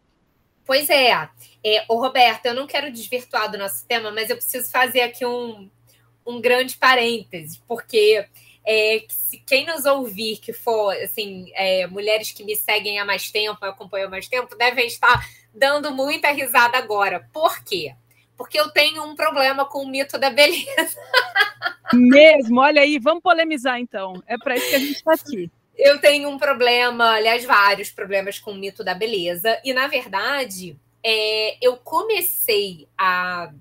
Pois é. é. Ô, Roberto, eu não quero desvirtuar do nosso tema, mas eu preciso fazer aqui um, um grande parêntese, porque é, se quem nos ouvir que for, assim, é, mulheres que me seguem há mais tempo, acompanham há mais tempo, devem estar dando muita risada agora. Por quê? Porque eu tenho um problema com o mito da beleza. Mesmo, olha aí, vamos polemizar então. É para isso que a gente está aqui. Eu tenho um problema, aliás, vários problemas com o mito da beleza, e na verdade, é, eu comecei a,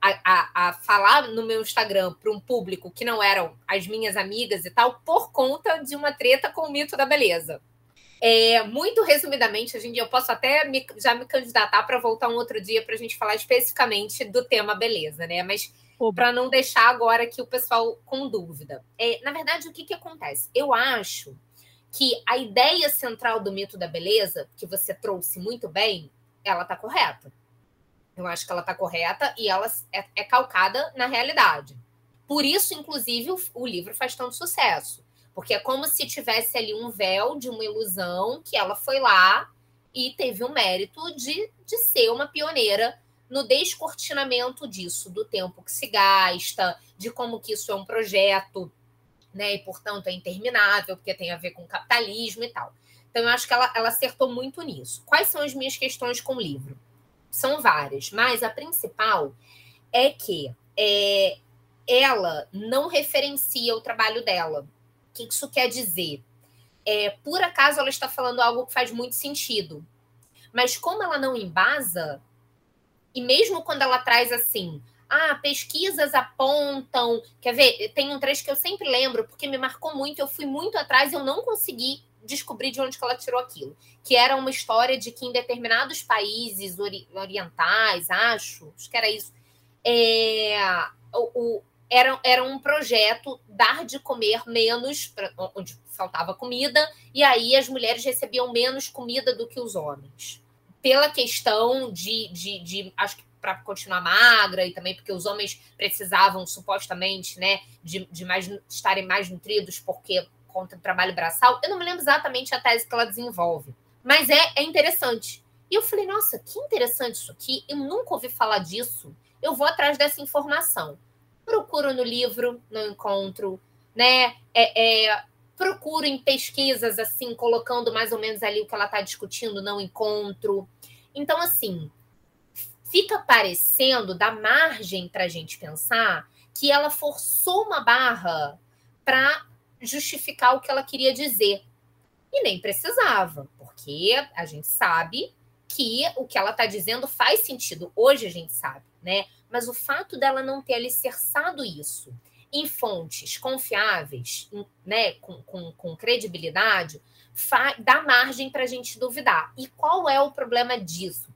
a, a, falar no meu Instagram para um público que não eram as minhas amigas e tal, por conta de uma treta com o mito da beleza. É, muito resumidamente, a gente, eu posso até me, já me candidatar para voltar um outro dia para a gente falar especificamente do tema beleza, né? Mas para não deixar agora aqui o pessoal com dúvida. É, na verdade, o que, que acontece? Eu acho que a ideia central do mito da beleza, que você trouxe muito bem, ela está correta. Eu acho que ela está correta e ela é, é, calcada na realidade. Por isso, inclusive, o, o livro faz tanto sucesso porque é como se tivesse ali um véu de uma ilusão que ela foi lá e teve o mérito de, de ser uma pioneira no descortinamento disso, do tempo que se gasta, de como que isso é um projeto, né? E, portanto, é interminável, porque tem a ver com capitalismo e tal. Então, eu acho que ela, ela acertou muito nisso. Quais são as minhas questões com o livro? São várias, mas a principal é que é, ela não referencia o trabalho dela que isso quer dizer? É, por acaso ela está falando algo que faz muito sentido, mas como ela não embasa, e mesmo quando ela traz assim, ah, pesquisas apontam. Quer ver? Tem um trecho que eu sempre lembro, porque me marcou muito. Eu fui muito atrás e eu não consegui descobrir de onde que ela tirou aquilo. Que era uma história de que em determinados países ori orientais, acho, acho que era isso, é, o, era, era um projeto dar de comer menos, pra, onde faltava comida, e aí as mulheres recebiam menos comida do que os homens. Pela questão de, de, de acho que para continuar magra e também porque os homens precisavam supostamente, né, de, de mais estarem mais nutridos porque contra o trabalho braçal. Eu não me lembro exatamente a tese que ela desenvolve, mas é, é interessante. E eu falei, nossa, que interessante isso aqui. Eu nunca ouvi falar disso. Eu vou atrás dessa informação procuro no livro, não encontro, né? É, é, procuro em pesquisas, assim, colocando mais ou menos ali o que ela está discutindo, não encontro. Então, assim, fica parecendo, dá margem para a gente pensar que ela forçou uma barra para justificar o que ela queria dizer. E nem precisava, porque a gente sabe que o que ela está dizendo faz sentido. Hoje a gente sabe, né? Mas o fato dela não ter alicerçado isso em fontes confiáveis, né, com, com, com credibilidade, dá margem para a gente duvidar. E qual é o problema disso?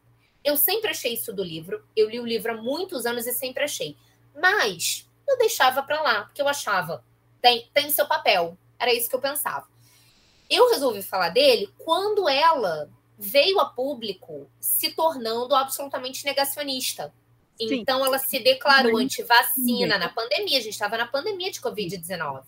Eu sempre achei isso do livro, eu li o livro há muitos anos e sempre achei. Mas eu deixava para lá, porque eu achava, tem, tem seu papel. Era isso que eu pensava. Eu resolvi falar dele quando ela veio a público se tornando absolutamente negacionista. Sim. Então, ela se declarou anti-vacina na pandemia. A gente estava na pandemia de Covid-19.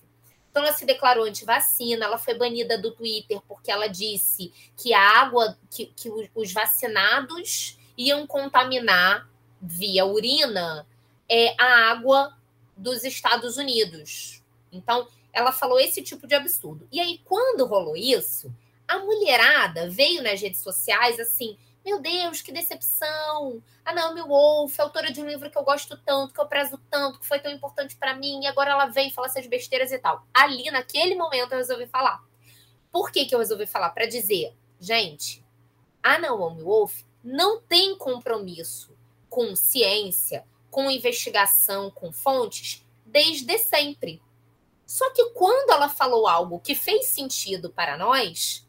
Então, ela se declarou anti-vacina. Ela foi banida do Twitter porque ela disse que a água, que, que os vacinados iam contaminar via urina é, a água dos Estados Unidos. Então, ela falou esse tipo de absurdo. E aí, quando rolou isso, a mulherada veio nas redes sociais assim: meu Deus, que decepção! A Naomi Wolf, autora de um livro que eu gosto tanto, que eu prezo tanto, que foi tão importante para mim, e agora ela vem falar essas besteiras e tal. Ali, naquele momento, eu resolvi falar. Por que, que eu resolvi falar? Para dizer, gente, a Naomi Wolf não tem compromisso com ciência, com investigação, com fontes, desde sempre. Só que quando ela falou algo que fez sentido para nós,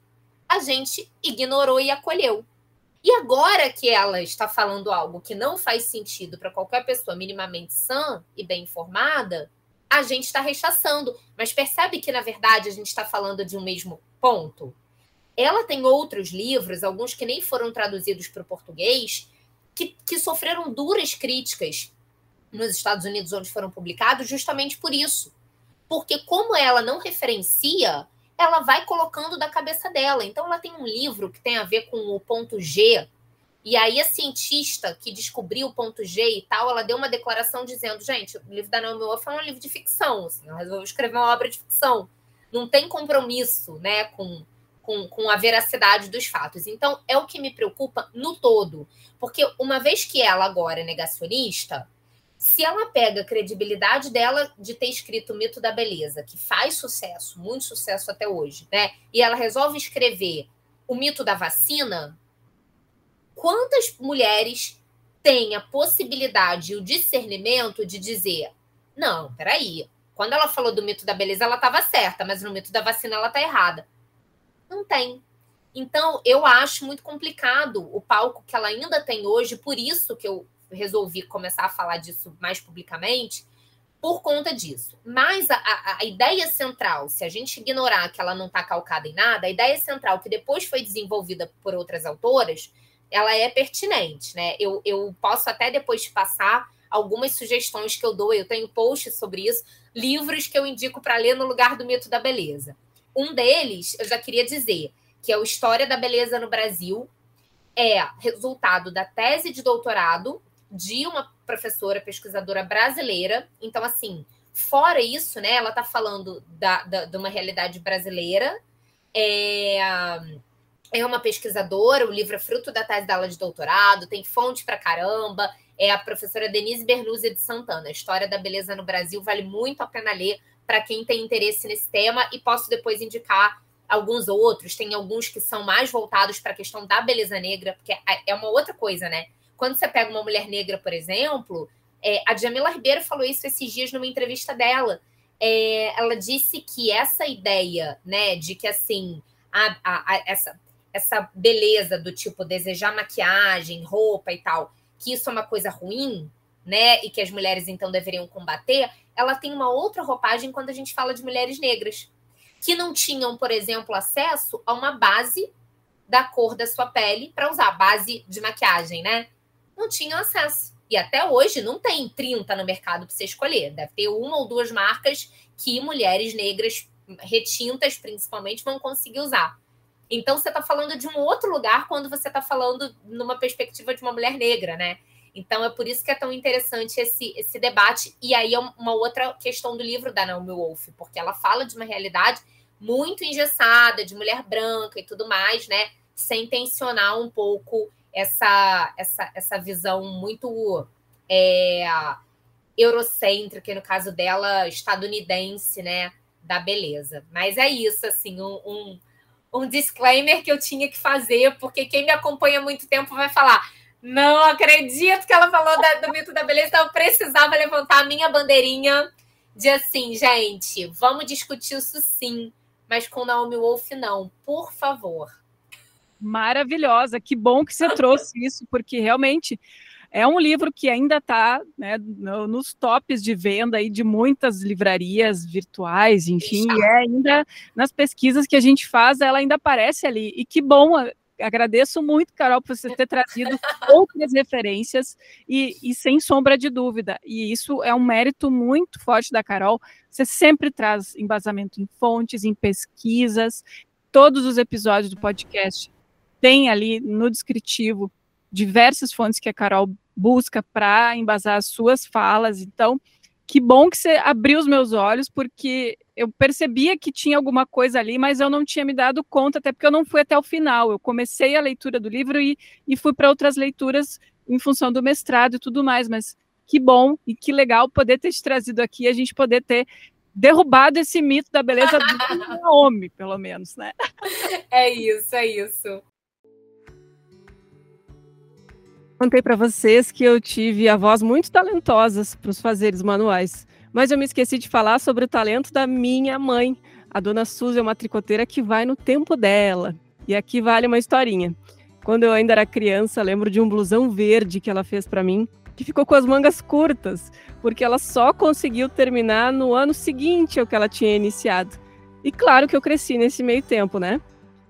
a gente ignorou e acolheu. E agora que ela está falando algo que não faz sentido para qualquer pessoa minimamente sã e bem informada, a gente está rechaçando. Mas percebe que, na verdade, a gente está falando de um mesmo ponto? Ela tem outros livros, alguns que nem foram traduzidos para o português, que, que sofreram duras críticas nos Estados Unidos, onde foram publicados, justamente por isso. Porque, como ela não referencia, ela vai colocando da cabeça dela. Então, ela tem um livro que tem a ver com o ponto G. E aí, a cientista que descobriu o ponto G e tal, ela deu uma declaração dizendo: gente, o livro da Naomi Wolf é um livro de ficção. Assim, ela resolveu escrever uma obra de ficção. Não tem compromisso né, com, com, com a veracidade dos fatos. Então, é o que me preocupa no todo. Porque uma vez que ela agora é negacionista, se ela pega a credibilidade dela de ter escrito o mito da beleza, que faz sucesso, muito sucesso até hoje, né? E ela resolve escrever o mito da vacina, quantas mulheres têm a possibilidade e o discernimento de dizer: não, peraí, quando ela falou do mito da beleza, ela estava certa, mas no mito da vacina ela está errada. Não tem. Então, eu acho muito complicado o palco que ela ainda tem hoje, por isso que eu resolvi começar a falar disso mais publicamente por conta disso. Mas a, a, a, ideia central, se a gente ignorar que ela não está calcada em nada, a ideia central que depois foi desenvolvida por outras autoras, ela é pertinente, né? Eu, eu posso até depois te passar algumas sugestões que eu dou, eu tenho posts sobre isso, livros que eu indico para ler no lugar do mito da beleza. Um deles, eu já queria dizer, que é o História da Beleza no Brasil, é resultado da tese de doutorado de uma professora pesquisadora brasileira. Então, assim, fora isso, né, ela está falando da, da, de uma realidade brasileira. É, é uma pesquisadora, o livro é fruto da tese dela de doutorado, tem fonte para caramba. É a professora Denise Bernuzzi de Santana. A História da Beleza no Brasil vale muito a pena ler para quem tem interesse nesse tema e posso depois indicar alguns outros. Tem alguns que são mais voltados para a questão da beleza negra, porque é, é uma outra coisa, né? Quando você pega uma mulher negra, por exemplo, é, a Jamila Ribeiro falou isso esses dias numa entrevista dela. É, ela disse que essa ideia, né, de que assim, a, a, a, essa, essa beleza do tipo desejar maquiagem, roupa e tal, que isso é uma coisa ruim, né, e que as mulheres então deveriam combater, ela tem uma outra roupagem quando a gente fala de mulheres negras, que não tinham, por exemplo, acesso a uma base da cor da sua pele para usar base de maquiagem, né? Não tinham acesso. E até hoje não tem 30 no mercado para você escolher. Deve ter uma ou duas marcas que mulheres negras retintas, principalmente, vão conseguir usar. Então você está falando de um outro lugar quando você está falando numa perspectiva de uma mulher negra, né? Então é por isso que é tão interessante esse, esse debate. E aí é uma outra questão do livro da Naomi Wolf, porque ela fala de uma realidade muito engessada, de mulher branca e tudo mais, né? Sem tensionar um pouco essa, essa, essa visão muito é, eurocêntrica, no caso dela, estadunidense, né? Da beleza. Mas é isso, assim, um, um, um disclaimer que eu tinha que fazer, porque quem me acompanha há muito tempo vai falar. Não acredito que ela falou da, do mito da beleza, então eu precisava levantar a minha bandeirinha de assim, gente, vamos discutir isso sim, mas com Naomi Wolf não, por favor. Maravilhosa, que bom que você trouxe isso, porque realmente é um livro que ainda está né, nos tops de venda aí de muitas livrarias virtuais, enfim, e é ainda nas pesquisas que a gente faz, ela ainda aparece ali. E que bom, agradeço muito, Carol, por você ter trazido outras referências e, e, sem sombra de dúvida. E isso é um mérito muito forte da Carol. Você sempre traz embasamento em fontes, em pesquisas. Todos os episódios do podcast tem ali no descritivo diversas fontes que a Carol busca para embasar as suas falas. Então, que bom que você abriu os meus olhos, porque eu percebia que tinha alguma coisa ali, mas eu não tinha me dado conta, até porque eu não fui até o final. Eu comecei a leitura do livro e, e fui para outras leituras em função do mestrado e tudo mais, mas que bom e que legal poder ter te trazido aqui, a gente poder ter derrubado esse mito da beleza do homem, pelo menos, né? É isso, é isso. Contei para vocês que eu tive avós muito talentosas para os fazeres manuais, mas eu me esqueci de falar sobre o talento da minha mãe. A dona Suzy é uma tricoteira que vai no tempo dela. E aqui vale uma historinha. Quando eu ainda era criança, lembro de um blusão verde que ela fez para mim, que ficou com as mangas curtas, porque ela só conseguiu terminar no ano seguinte ao que ela tinha iniciado. E claro que eu cresci nesse meio tempo, né?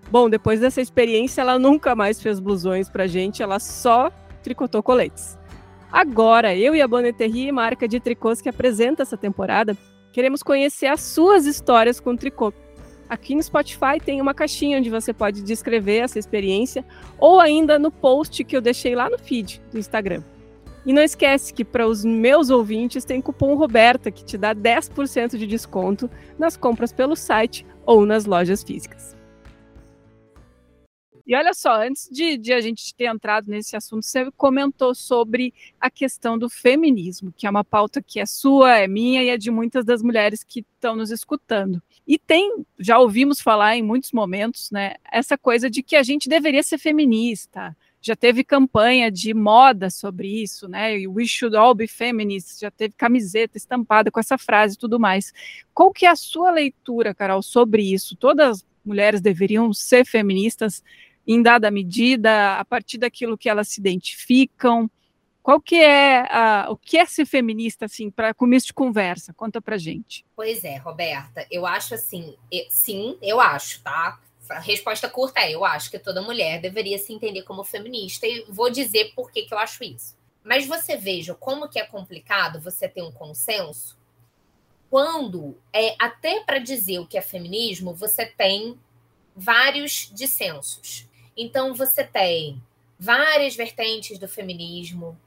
Bom, depois dessa experiência, ela nunca mais fez blusões pra gente, ela só tricotou coletes. Agora, eu e a Bonneterie, marca de tricôs que apresenta essa temporada, queremos conhecer as suas histórias com tricô. Aqui no Spotify tem uma caixinha onde você pode descrever essa experiência ou ainda no post que eu deixei lá no feed do Instagram. E não esquece que para os meus ouvintes tem cupom Roberta que te dá 10% de desconto nas compras pelo site ou nas lojas físicas. E olha só, antes de, de, a gente ter entrado nesse assunto, você comentou sobre a questão do feminismo, que é uma pauta que é sua, é minha e é de muitas das mulheres que estão nos escutando. E tem, já ouvimos falar em muitos momentos, né, essa coisa de que a gente deveria ser feminista. Já teve campanha de moda sobre isso, né? We should all be feminists. Já teve camiseta estampada com essa frase e tudo mais. Qual que é a sua leitura, Carol, sobre isso? Todas as mulheres deveriam ser feministas? Em dada medida, a partir daquilo que elas se identificam? Qual que é a, o que é ser feminista, assim, para começo de conversa? Conta pra gente. Pois é, Roberta, eu acho assim, sim, eu acho, tá? A resposta curta é: eu acho que toda mulher deveria se entender como feminista e vou dizer por que, que eu acho isso. Mas você veja como que é complicado você ter um consenso quando é até para dizer o que é feminismo, você tem vários dissensos. Então, você tem várias vertentes do feminismo.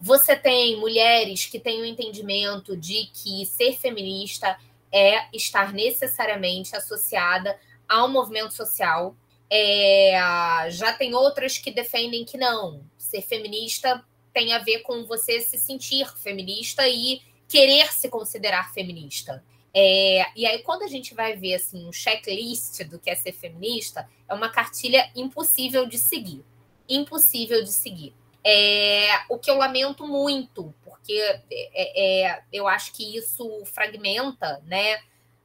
Você tem mulheres que têm o um entendimento de que ser feminista é estar necessariamente associada ao movimento social. É, já tem outras que defendem que não. Ser feminista tem a ver com você se sentir feminista e querer se considerar feminista. É, e aí, quando a gente vai ver assim, um checklist do que é ser feminista, é uma cartilha impossível de seguir. Impossível de seguir. É, o que eu lamento muito, porque é, é, eu acho que isso fragmenta, né?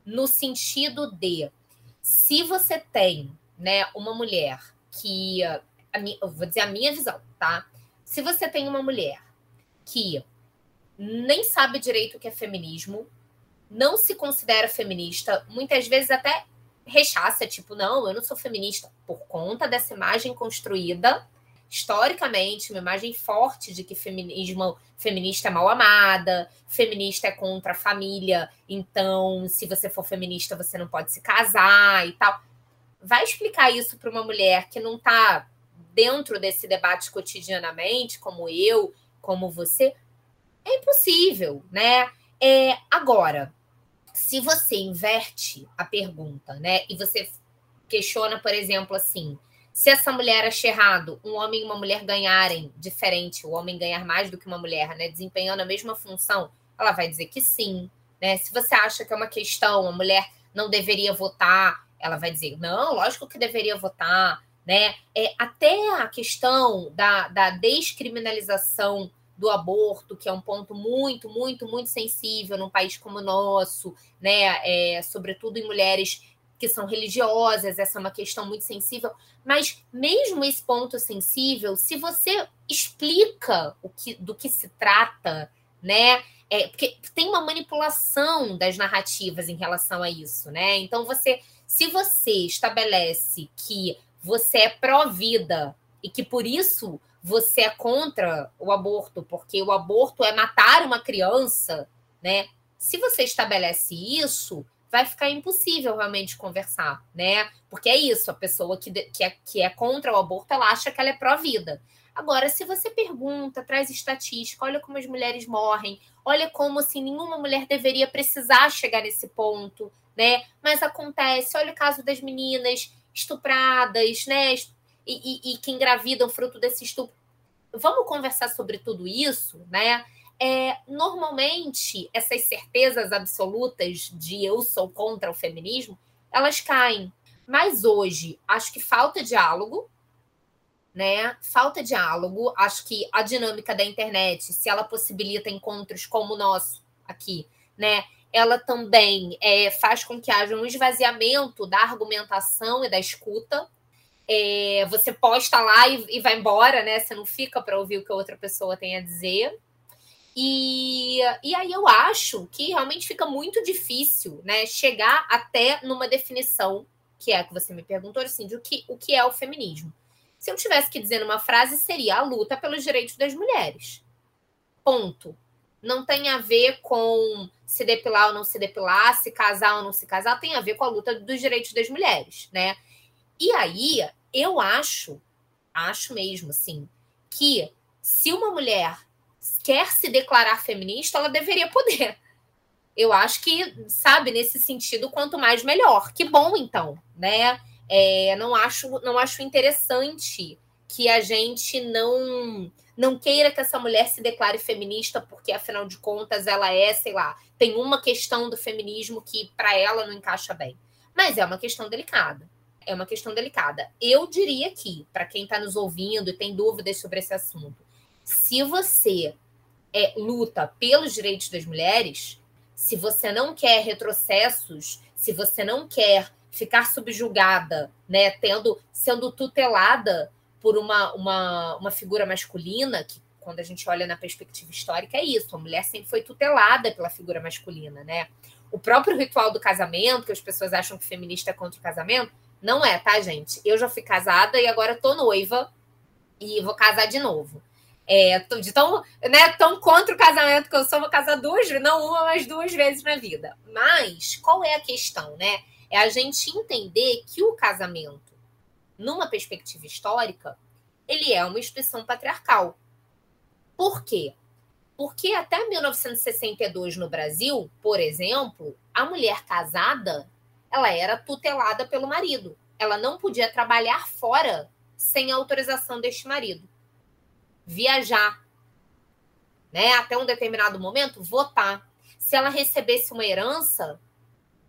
No sentido de se você tem né, uma mulher que. Minha, vou dizer a minha visão, tá? Se você tem uma mulher que nem sabe direito o que é feminismo, não se considera feminista, muitas vezes até rechaça, tipo, não, eu não sou feminista, por conta dessa imagem construída historicamente, uma imagem forte de que feminismo feminista é mal amada, feminista é contra a família, então se você for feminista você não pode se casar e tal. Vai explicar isso para uma mulher que não está dentro desse debate cotidianamente, como eu, como você? É impossível, né? É, agora, se você inverte a pergunta, né, e você questiona, por exemplo, assim, se essa mulher acha errado um homem e uma mulher ganharem diferente, o homem ganhar mais do que uma mulher, né, desempenhando a mesma função, ela vai dizer que sim, né? Se você acha que é uma questão, a mulher não deveria votar, ela vai dizer, não, lógico que deveria votar, né? É, até a questão da, da descriminalização do aborto, que é um ponto muito, muito, muito sensível num país como o nosso, né? É, sobretudo em mulheres que são religiosas, essa é uma questão muito sensível. Mas mesmo esse ponto sensível, se você explica o que, do que se trata, né? É, porque tem uma manipulação das narrativas em relação a isso, né? Então você, se você estabelece que você é pró-vida e que por isso você é contra o aborto, porque o aborto é matar uma criança, né? Se você estabelece isso, vai ficar impossível realmente conversar, né? Porque é isso, a pessoa que, que, é, que é contra o aborto, ela acha que ela é pró-vida. Agora, se você pergunta, traz estatística, olha como as mulheres morrem, olha como assim nenhuma mulher deveria precisar chegar nesse ponto, né? Mas acontece, olha o caso das meninas estupradas, né? E, e, e que engravidam fruto desse estupro. Vamos conversar sobre tudo isso, né? É, normalmente, essas certezas absolutas de eu sou contra o feminismo, elas caem. Mas hoje, acho que falta diálogo, né? Falta diálogo. Acho que a dinâmica da internet, se ela possibilita encontros como o nosso aqui, né? Ela também é, faz com que haja um esvaziamento da argumentação e da escuta. É, você posta lá e, e vai embora, né? Você não fica para ouvir o que a outra pessoa tem a dizer. E, e aí eu acho que realmente fica muito difícil, né? Chegar até numa definição, que é a que você me perguntou, assim, de o que, o que é o feminismo. Se eu tivesse que dizer numa frase, seria a luta pelos direitos das mulheres. Ponto. Não tem a ver com se depilar ou não se depilar, se casar ou não se casar, tem a ver com a luta dos direitos das mulheres, né? E aí, eu acho, acho mesmo, assim, que se uma mulher quer se declarar feminista, ela deveria poder. Eu acho que, sabe, nesse sentido, quanto mais melhor. Que bom, então, né? É, não acho não acho interessante que a gente não não queira que essa mulher se declare feminista porque afinal de contas ela é, sei lá, tem uma questão do feminismo que para ela não encaixa bem. Mas é uma questão delicada. É uma questão delicada. Eu diria que, para quem está nos ouvindo e tem dúvidas sobre esse assunto, se você é, luta pelos direitos das mulheres, se você não quer retrocessos, se você não quer ficar subjugada, né, tendo sendo tutelada por uma, uma, uma figura masculina, que quando a gente olha na perspectiva histórica é isso, a mulher sempre foi tutelada pela figura masculina, né? O próprio ritual do casamento, que as pessoas acham que feminista é contra o casamento, não é, tá, gente? Eu já fui casada e agora tô noiva e vou casar de novo. É, de tão, né, tão contra o casamento que eu sou, vou casar duas, não uma, mas duas vezes na vida. Mas qual é a questão, né? É a gente entender que o casamento, numa perspectiva histórica, ele é uma instituição patriarcal. Por quê? Porque até 1962 no Brasil, por exemplo, a mulher casada, ela era tutelada pelo marido. Ela não podia trabalhar fora sem autorização deste marido. Viajar, né, até um determinado momento, votar. Se ela recebesse uma herança,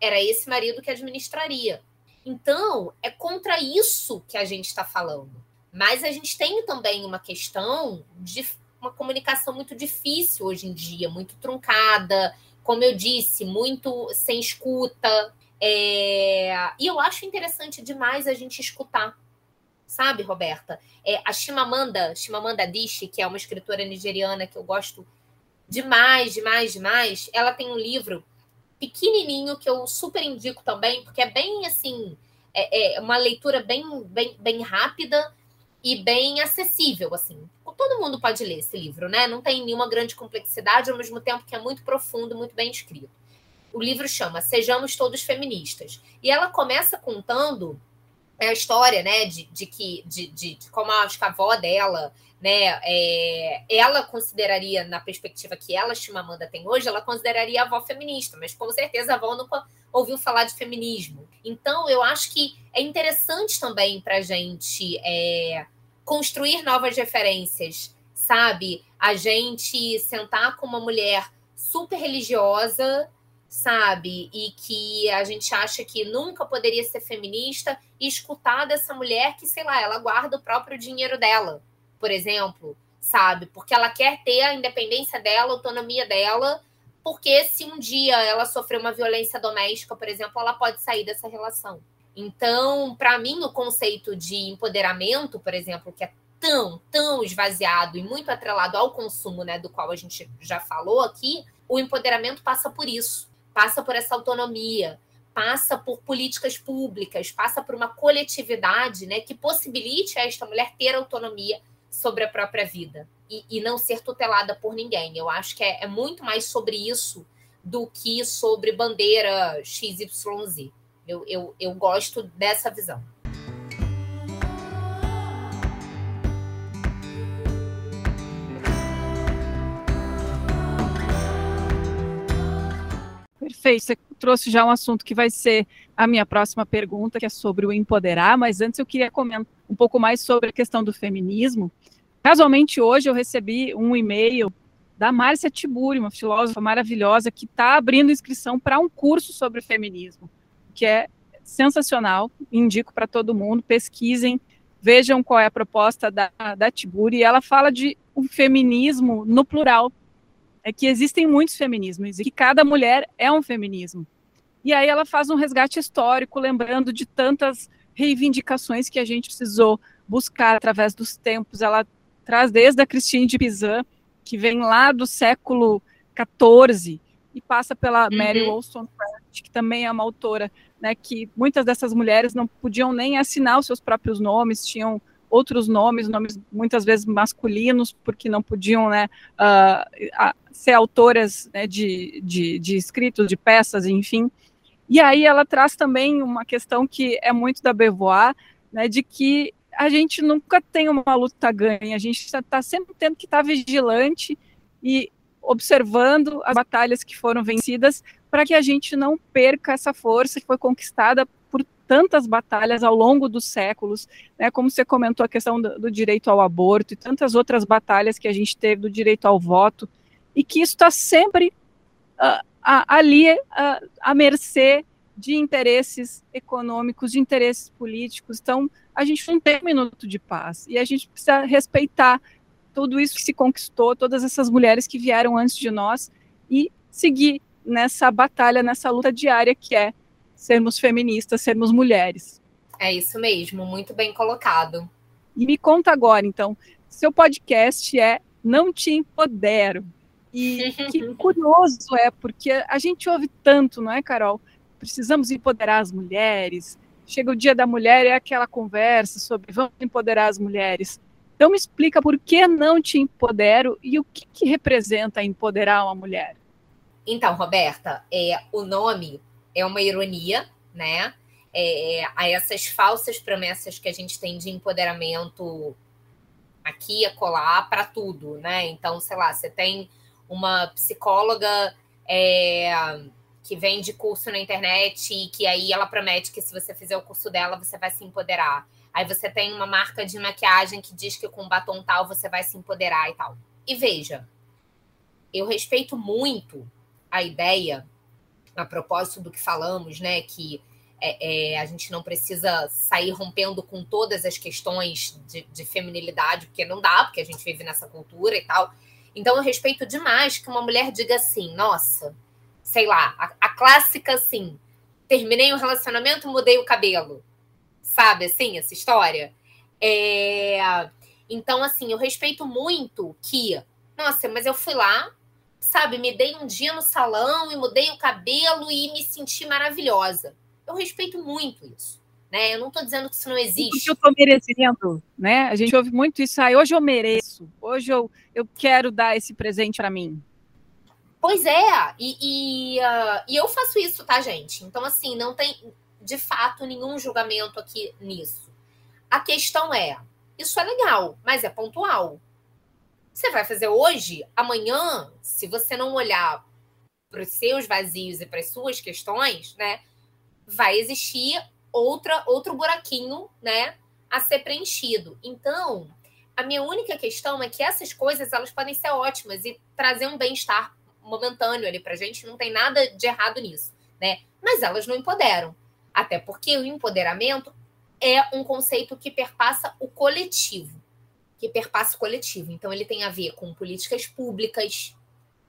era esse marido que administraria. Então, é contra isso que a gente está falando. Mas a gente tem também uma questão de uma comunicação muito difícil hoje em dia, muito truncada, como eu disse, muito sem escuta. É... E eu acho interessante demais a gente escutar, sabe, Roberta? É, a Chimamanda, Chimamanda Adichie, que é uma escritora nigeriana que eu gosto demais, demais, demais, ela tem um livro pequenininho que eu super indico também, porque é bem assim, é, é uma leitura bem, bem, bem rápida e bem acessível, assim. Todo mundo pode ler esse livro, né? Não tem nenhuma grande complexidade, ao mesmo tempo que é muito profundo, muito bem escrito. O livro chama Sejamos Todos Feministas. E ela começa contando a história, né, de, de que de, de, de como acho que a avó dela né? É, ela consideraria, na perspectiva que ela, Chimamanda, tem hoje, ela consideraria a avó feminista, mas com certeza a avó nunca ouviu falar de feminismo. Então, eu acho que é interessante também para a gente é, construir novas referências, sabe? A gente sentar com uma mulher super religiosa sabe? E que a gente acha que nunca poderia ser feminista e escutar dessa mulher que, sei lá, ela guarda o próprio dinheiro dela, por exemplo, sabe? Porque ela quer ter a independência dela, a autonomia dela, porque se um dia ela sofrer uma violência doméstica, por exemplo, ela pode sair dessa relação. Então, para mim, o conceito de empoderamento, por exemplo, que é tão, tão esvaziado e muito atrelado ao consumo, né, do qual a gente já falou aqui, o empoderamento passa por isso, passa por essa autonomia, passa por políticas públicas, passa por uma coletividade, né, que possibilite a esta mulher ter autonomia sobre a própria vida e, e não ser tutelada por ninguém. Eu acho que é, é muito mais sobre isso do que sobre bandeira XYZ. Eu, eu, eu gosto dessa visão. Perfeito. Você trouxe já um assunto que vai ser a minha próxima pergunta, que é sobre o empoderar, mas antes eu queria comentar um pouco mais sobre a questão do feminismo. Casualmente, hoje eu recebi um e-mail da Márcia Tiburi, uma filósofa maravilhosa, que está abrindo inscrição para um curso sobre feminismo, que é sensacional, indico para todo mundo, pesquisem, vejam qual é a proposta da, da Tiburi, ela fala de um feminismo no plural, é que existem muitos feminismos e que cada mulher é um feminismo. E aí ela faz um resgate histórico, lembrando de tantas reivindicações que a gente precisou buscar através dos tempos. Ela traz desde a Christine de Pizan, que vem lá do século XIV, e passa pela uhum. Mary Wollstonecraft, que também é uma autora, né, que muitas dessas mulheres não podiam nem assinar os seus próprios nomes, tinham outros nomes, nomes muitas vezes masculinos, porque não podiam né, uh, ser autoras né, de, de, de escritos, de peças, enfim. E aí ela traz também uma questão que é muito da Beauvoir, né, de que a gente nunca tem uma luta ganha, a gente está tá sempre tendo que estar tá vigilante e observando as batalhas que foram vencidas para que a gente não perca essa força que foi conquistada tantas batalhas ao longo dos séculos, né, como você comentou a questão do, do, direito ao aborto e tantas outras batalhas que a gente teve do direito ao voto, e que isso está sempre uh, ali uh, à mercê de interesses econômicos, de interesses políticos. Então, a gente não tem um minuto de paz e a gente precisa respeitar tudo isso que se conquistou, todas essas mulheres que vieram antes de nós e seguir nessa batalha, nessa luta diária que é sermos feministas, sermos mulheres. É isso mesmo, muito bem colocado. E me conta agora, então, seu podcast é Não Te Empodero. E que curioso é, porque a gente ouve tanto, não é, Carol? Precisamos empoderar as mulheres. Chega o dia da mulher é aquela conversa sobre vamos empoderar as mulheres. Então me explica por que não te empodero e o que, que representa empoderar uma mulher. Então, Roberta, é, o nome é uma ironia, né? É, a essas falsas promessas que a gente tem de empoderamento aqui e colar para tudo, né? Então, sei lá, você tem uma psicóloga é, que vende curso na internet e que aí ela promete que se você fizer o curso dela, você vai se empoderar. Aí você tem uma marca de maquiagem que diz que com batom tal você vai se empoderar e tal. E veja, eu respeito muito a ideia a propósito do que falamos, né, que é, é, a gente não precisa sair rompendo com todas as questões de, de, feminilidade, porque não dá, porque a gente vive nessa cultura e tal. Então, eu respeito demais que uma mulher diga assim: nossa, sei lá, a, a clássica assim, terminei um relacionamento, mudei o cabelo. Sabe assim, essa história? É... Então, assim, eu respeito muito que, nossa, mas eu fui lá, sabe, me dei um dia no salão e mudei o cabelo e me senti maravilhosa. Eu respeito muito isso. Né? Eu não estou dizendo que isso não existe. Porque eu estou merecendo, né? A gente ouve muito isso. Ah, hoje eu mereço. Hoje eu, eu quero dar esse presente para mim. Pois é, e, e, uh, e eu faço isso, tá, gente? Então, assim, não tem de fato nenhum julgamento aqui nisso. A questão é: isso é legal, mas é pontual. Você vai fazer hoje, amanhã, se você não olhar para os seus vazios e para as suas questões, né, vai existir outra outro buraquinho, né, a ser preenchido. Então, a minha única questão é que essas coisas elas podem ser ótimas e trazer um bem-estar momentâneo ali para gente, não tem nada de errado nisso, né? Mas elas não empoderam. Até porque o empoderamento é um conceito que perpassa o coletivo, que perpassa o coletivo. Então, ele tem a ver com políticas públicas,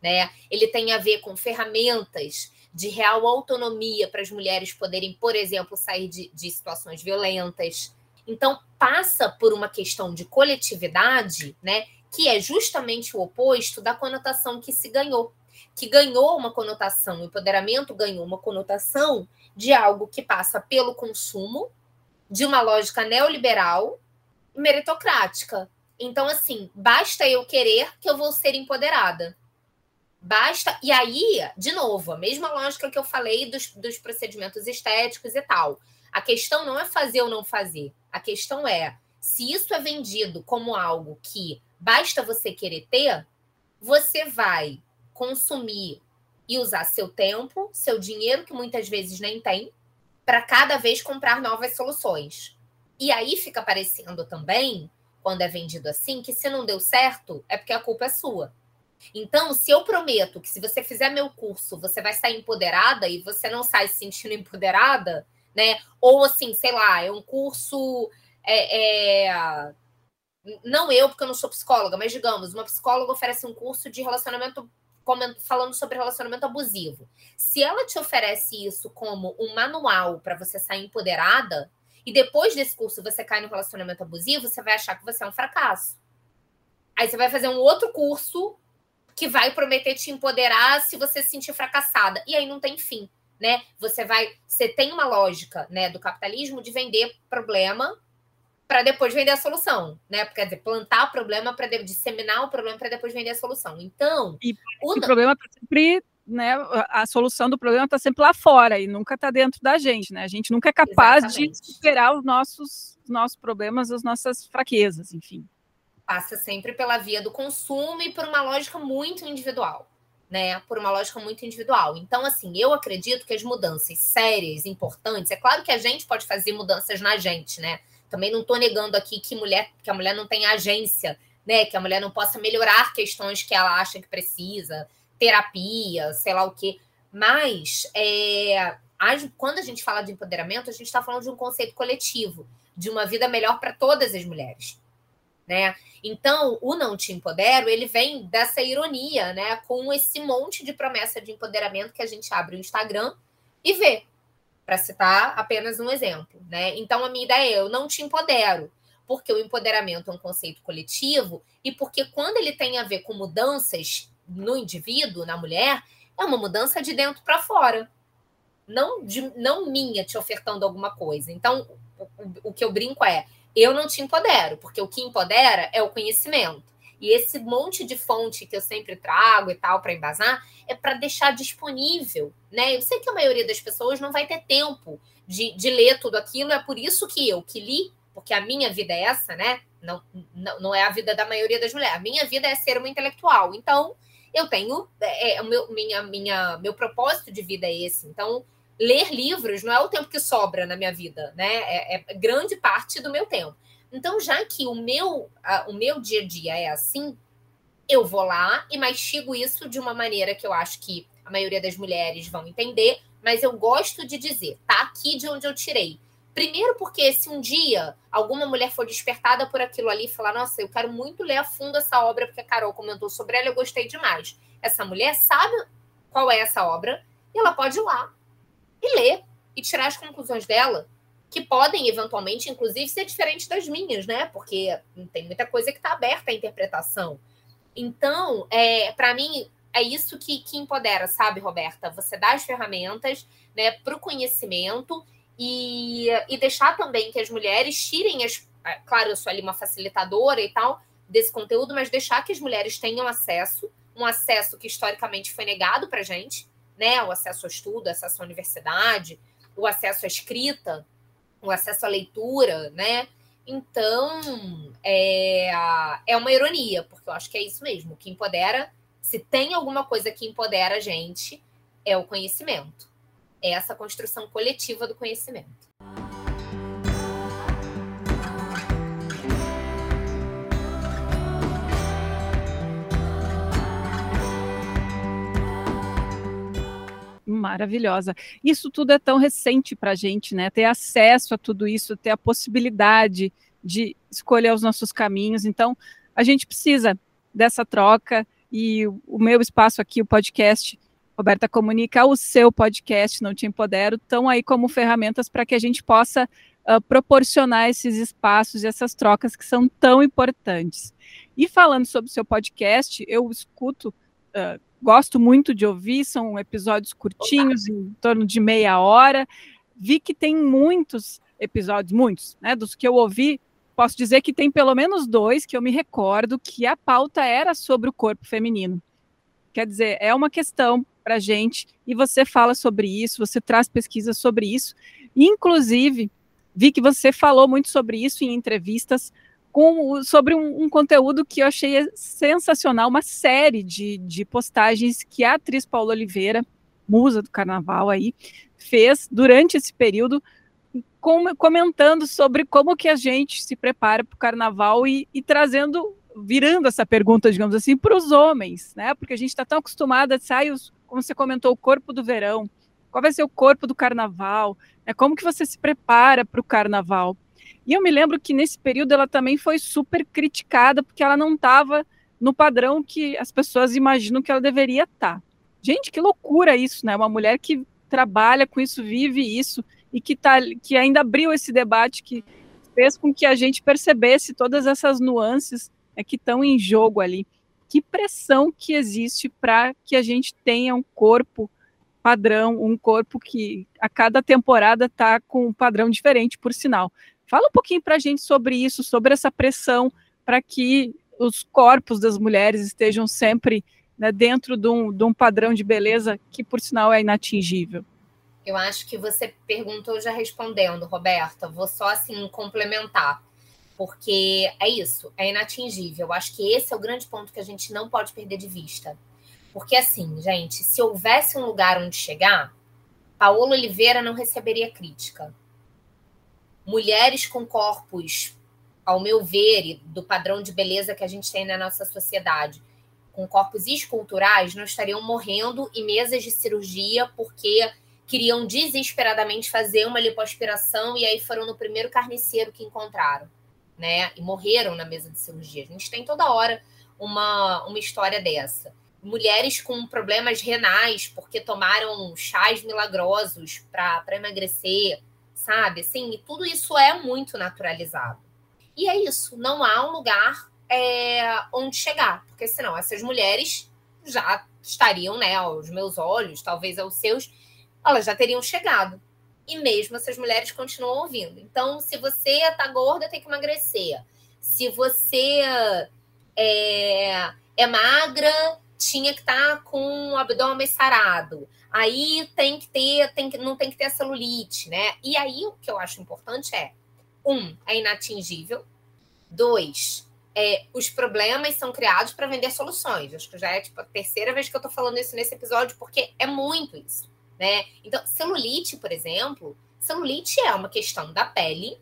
né? Ele tem a ver com ferramentas de real autonomia para as mulheres poderem, por exemplo, sair de, de situações violentas. Então, passa por uma questão de coletividade, né? Que é justamente o oposto da conotação que se ganhou. Que ganhou uma conotação, o empoderamento ganhou uma conotação de algo que passa pelo consumo, de uma lógica neoliberal meritocrática. Então, assim, basta eu querer que eu vou ser empoderada. Basta. E aí, de novo, a mesma lógica que eu falei dos, dos procedimentos estéticos e tal. A questão não é fazer ou não fazer. A questão é se isso é vendido como algo que basta você querer ter, você vai consumir e usar seu tempo, seu dinheiro, que muitas vezes nem tem, para cada vez comprar novas soluções. E aí fica parecendo também, quando é vendido assim, que se não deu certo, é porque a culpa é sua. Então, se eu prometo que se você fizer meu curso, você vai sair empoderada e você não sai se sentindo empoderada, né? Ou assim, sei lá, é um curso. É, é... Não eu, porque eu não sou psicóloga, mas digamos, uma psicóloga oferece um curso de relacionamento falando sobre relacionamento abusivo. Se ela te oferece isso como um manual para você sair empoderada, e depois desse curso você cai no relacionamento abusivo, você vai achar que você é um fracasso. Aí você vai fazer um outro curso que vai prometer te empoderar se você se sentir fracassada. E aí não tem fim, né? Você vai, você tem uma lógica, né, do capitalismo de vender problema para depois vender a solução, né? Quer dizer, plantar o problema para disseminar o problema para depois vender a solução. Então, e o, o problema está sempre né, a solução do problema está sempre lá fora e nunca está dentro da gente, né? A gente nunca é capaz Exatamente. de superar os nossos, nossos problemas, as nossas fraquezas, enfim passa sempre pela via do consumo e por uma lógica muito individual, né? Por uma lógica muito individual. Então, assim, eu acredito que as mudanças sérias, importantes, é claro que a gente pode fazer mudanças na gente, né? Também não estou negando aqui que mulher, que a mulher não tem agência, né? Que a mulher não possa melhorar questões que ela acha que precisa, terapia, sei lá o quê. Mas é, quando a gente fala de empoderamento, a gente está falando de um conceito coletivo, de uma vida melhor para todas as mulheres né? Então, o Não Te Empodero, ele vem dessa ironia, né? Com esse monte de promessa de empoderamento que a gente abre o Instagram e vê, para citar apenas um exemplo, né? Então, a minha ideia é, eu não te empodero, porque o empoderamento é um conceito coletivo e porque quando ele tem a ver com mudanças no indivíduo, na mulher, é uma mudança de dentro para fora. Não, de, não minha te ofertando alguma coisa. Então, o, o que eu brinco é, eu não te empodero, porque o que empodera é o conhecimento. E esse monte de fonte que eu sempre trago e tal para embasar é para deixar disponível, né? Eu sei que a maioria das pessoas não vai ter tempo de, de ler tudo aquilo, é por isso que eu que li, porque a minha vida é essa, né? Não, não, não é a vida da maioria das mulheres. A minha vida é ser uma intelectual. Então, eu tenho. É, é, o meu, minha, minha, meu propósito de vida é esse. Então, ler livros não é o tempo que sobra na minha vida, né? É, é grande parte do meu tempo. Então, já que o meu, a, o meu dia a dia é assim, eu vou lá e mastigo isso de uma maneira que eu acho que a maioria das mulheres vão entender, mas eu gosto de dizer, tá aqui de onde eu tirei. Primeiro, porque se um dia alguma mulher for despertada por aquilo ali e falar, nossa, eu quero muito ler a fundo essa obra, porque a Carol comentou sobre ela, eu gostei demais. Essa mulher sabe qual é essa obra e ela pode ir lá e ler e tirar as conclusões dela, que podem eventualmente, inclusive, ser diferentes das minhas, né? Porque tem muita coisa que está aberta à interpretação. Então, é, para mim, é isso que, que empodera, sabe, Roberta? Você dá as ferramentas né, para o conhecimento e, e deixar também que as mulheres tirem as. É, claro, eu sou ali uma facilitadora e tal desse conteúdo, mas deixar que as mulheres tenham acesso, um acesso que historicamente foi negado para gente, né? O acesso ao estudo, acesso à universidade, o acesso à escrita, o acesso à leitura, né? Então, é, é uma ironia, porque eu acho que é isso mesmo. O que empodera, se tem alguma coisa que empodera a gente, é o conhecimento. É essa construção coletiva do conhecimento. Maravilhosa. Isso tudo é tão recente para a gente, né? Ter acesso a tudo isso, ter a possibilidade de escolher os nossos caminhos. Então, a gente precisa dessa troca e o meu espaço aqui, o podcast, Roberta Comunica, o seu podcast, Não Te Empodero, estão aí como ferramentas para que a gente possa uh, proporcionar esses espaços e essas trocas que são tão importantes. E falando sobre o seu podcast, eu escuto, uh, gosto muito de ouvir, são episódios curtinhos, em torno de meia hora. Vi que tem muitos episódios, muitos, né? Dos que eu ouvi, posso dizer que tem pelo menos dois que eu me recordo que a pauta era sobre o corpo feminino. Quer dizer, é uma questão para a gente e você fala sobre isso, você traz pesquisas sobre isso. Inclusive, vi que você falou muito sobre isso em entrevistas com, sobre um, um, conteúdo que eu achei sensacional, uma série de, de postagens que a atriz Paula Oliveira, musa do carnaval aí, fez durante esse período com, comentando sobre como que a gente se prepara para o carnaval e, e, trazendo, virando essa pergunta, digamos assim, para os homens, né? Porque a gente está tão acostumada a sair, os, como você comentou, o corpo do verão, qual vai ser o corpo do carnaval, né? como que você se prepara para o carnaval. E eu me lembro que nesse período ela também foi super criticada, porque ela não estava no padrão que as pessoas imaginam que ela deveria estar. Tá. Gente, que loucura isso, né? Uma mulher que trabalha com isso, vive isso, e que, tá, que ainda abriu esse debate que fez com que a gente percebesse todas essas nuances é, que estão em jogo ali. Que pressão que existe para que a gente tenha um corpo padrão, um corpo que a cada temporada está com um padrão diferente, por sinal. Fala um pouquinho para a gente sobre isso, sobre essa pressão para que os corpos das mulheres estejam sempre né, dentro de um, de um padrão de beleza que, por sinal, é inatingível. Eu acho que você perguntou já respondendo, Roberta. Vou só assim complementar, porque é isso, é inatingível. Eu acho que esse é o grande ponto que a gente não pode perder de vista. Porque assim, gente, se houvesse um lugar onde chegar, Paola Oliveira não receberia crítica. Mulheres com corpos, ao meu ver, do padrão de beleza que a gente tem na nossa sociedade, com corpos esculturais, não estariam morrendo em mesas de cirurgia porque queriam desesperadamente fazer uma lipoaspiração e aí foram no primeiro carniceiro que encontraram, né? E morreram na mesa de cirurgia. A gente tem toda hora uma, uma história dessa. Mulheres com problemas renais porque tomaram chás milagrosos para emagrecer, sabe? Assim, e tudo isso é muito naturalizado. E é isso, não há um lugar é, onde chegar, porque senão essas mulheres já estariam, né, aos meus olhos, talvez aos seus, elas já teriam chegado. E mesmo essas mulheres continuam ouvindo. Então, se você tá gorda, tem que emagrecer. Se você é, é magra, tinha que estar tá com o abdômen sarado. Aí tem que ter, tem que, não tem que ter celulite, né? E aí o que eu acho importante é: um, é inatingível. Dois, é, os problemas são criados para vender soluções. Acho que já é tipo, a terceira vez que eu estou falando isso nesse episódio, porque é muito isso né? Então, celulite, por exemplo, celulite é uma questão da pele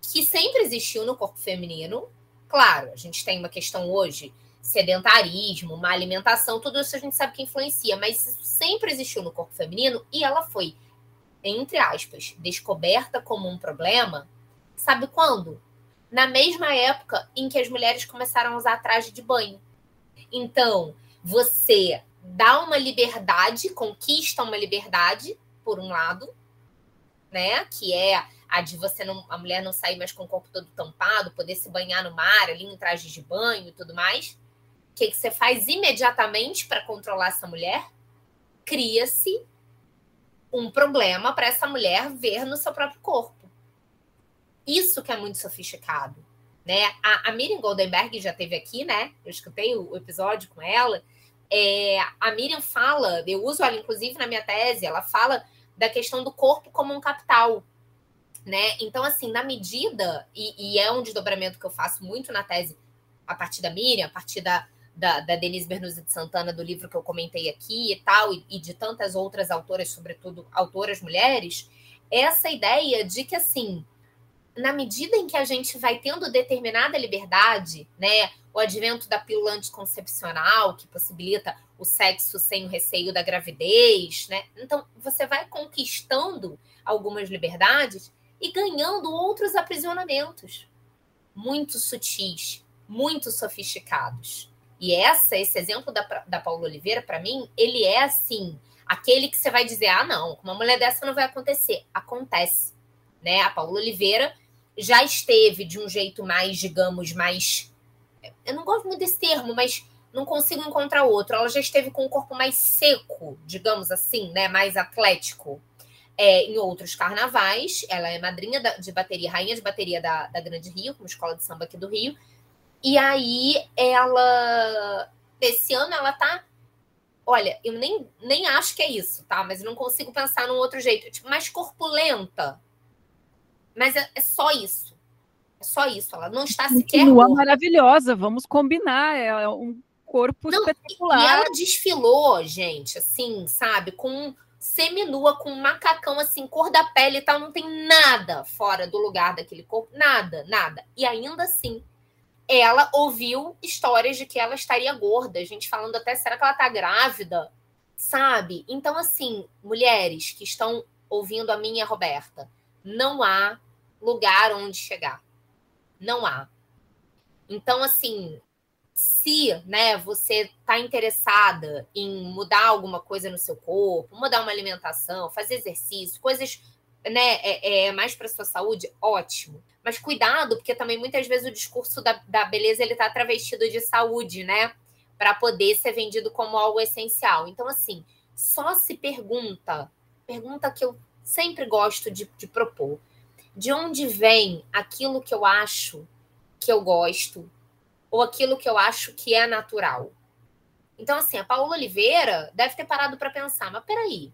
que sempre existiu no corpo feminino. Claro, a gente tem uma questão hoje, sedentarismo, má alimentação, tudo isso a gente sabe que influencia, mas isso sempre existiu no corpo feminino e ela foi, entre aspas, descoberta como um problema. Sabe quando? Na mesma época em que as mulheres começaram a usar traje de banho. Então, você dá uma liberdade, conquista uma liberdade, por um lado, né? Que é a de você não, a mulher não sair mais com o corpo todo tampado, poder se banhar no mar, ali em trajes de banho e tudo mais. O que, que você faz imediatamente para controlar essa mulher? Cria-se um problema para essa mulher ver no seu próprio corpo. Isso que é muito sofisticado, né? A, a Miriam Goldenberg já teve aqui, né? Eu escutei o, o episódio com ela é, a Miriam fala, eu uso ela inclusive na minha tese, ela fala da questão do corpo como um capital, né? Então, assim, na medida, e, e, é um desdobramento que eu faço muito na tese, a partir da Miriam, a partir da, da, da Denise Bernuzzi de Santana, do livro que eu comentei aqui e tal, e, e de tantas outras autoras, sobretudo autoras mulheres, essa ideia de que, assim, na medida em que a gente vai tendo determinada liberdade, né, o advento da pílula anticoncepcional, que possibilita o sexo sem o receio da gravidez, né? Então, você vai conquistando algumas liberdades e ganhando outros aprisionamentos muito sutis, muito sofisticados. E essa, esse exemplo da, da Paula Oliveira, para mim, ele é assim, aquele que você vai dizer: ah, não, uma mulher dessa não vai acontecer. Acontece. Né? A Paula Oliveira já esteve de um jeito mais, digamos, mais. Eu não gosto muito desse termo, mas não consigo encontrar outro. Ela já esteve com um corpo mais seco, digamos assim, né? Mais atlético. É, em outros carnavais, ela é madrinha de bateria, rainha de bateria da, da Grande Rio, como escola de samba aqui do Rio. E aí ela. Esse ano ela tá. Olha, eu nem, nem acho que é isso, tá? Mas eu não consigo pensar num outro jeito. Tipo, mais corpulenta. Mas é, é só isso. É só isso. Ela não está sequer. Continua maravilhosa, vamos combinar. É, é um corpo não, espetacular. E ela desfilou, gente, assim, sabe, com seminua, com um macacão, assim, cor da pele e tal, não tem nada fora do lugar daquele corpo, nada, nada. E ainda assim, ela ouviu histórias de que ela estaria gorda, a gente falando até, será que ela tá grávida? Sabe? Então, assim, mulheres que estão ouvindo a minha Roberta, não há lugar onde chegar. Não há. Então, assim, se né, você está interessada em mudar alguma coisa no seu corpo, mudar uma alimentação, fazer exercício, coisas né, é, é mais para sua saúde, ótimo. Mas cuidado, porque também muitas vezes o discurso da, da beleza ele está travestido de saúde, né? Para poder ser vendido como algo essencial. Então, assim, só se pergunta, pergunta que eu sempre gosto de, de propor. De onde vem aquilo que eu acho que eu gosto, ou aquilo que eu acho que é natural. Então, assim, a Paula Oliveira deve ter parado para pensar, mas peraí,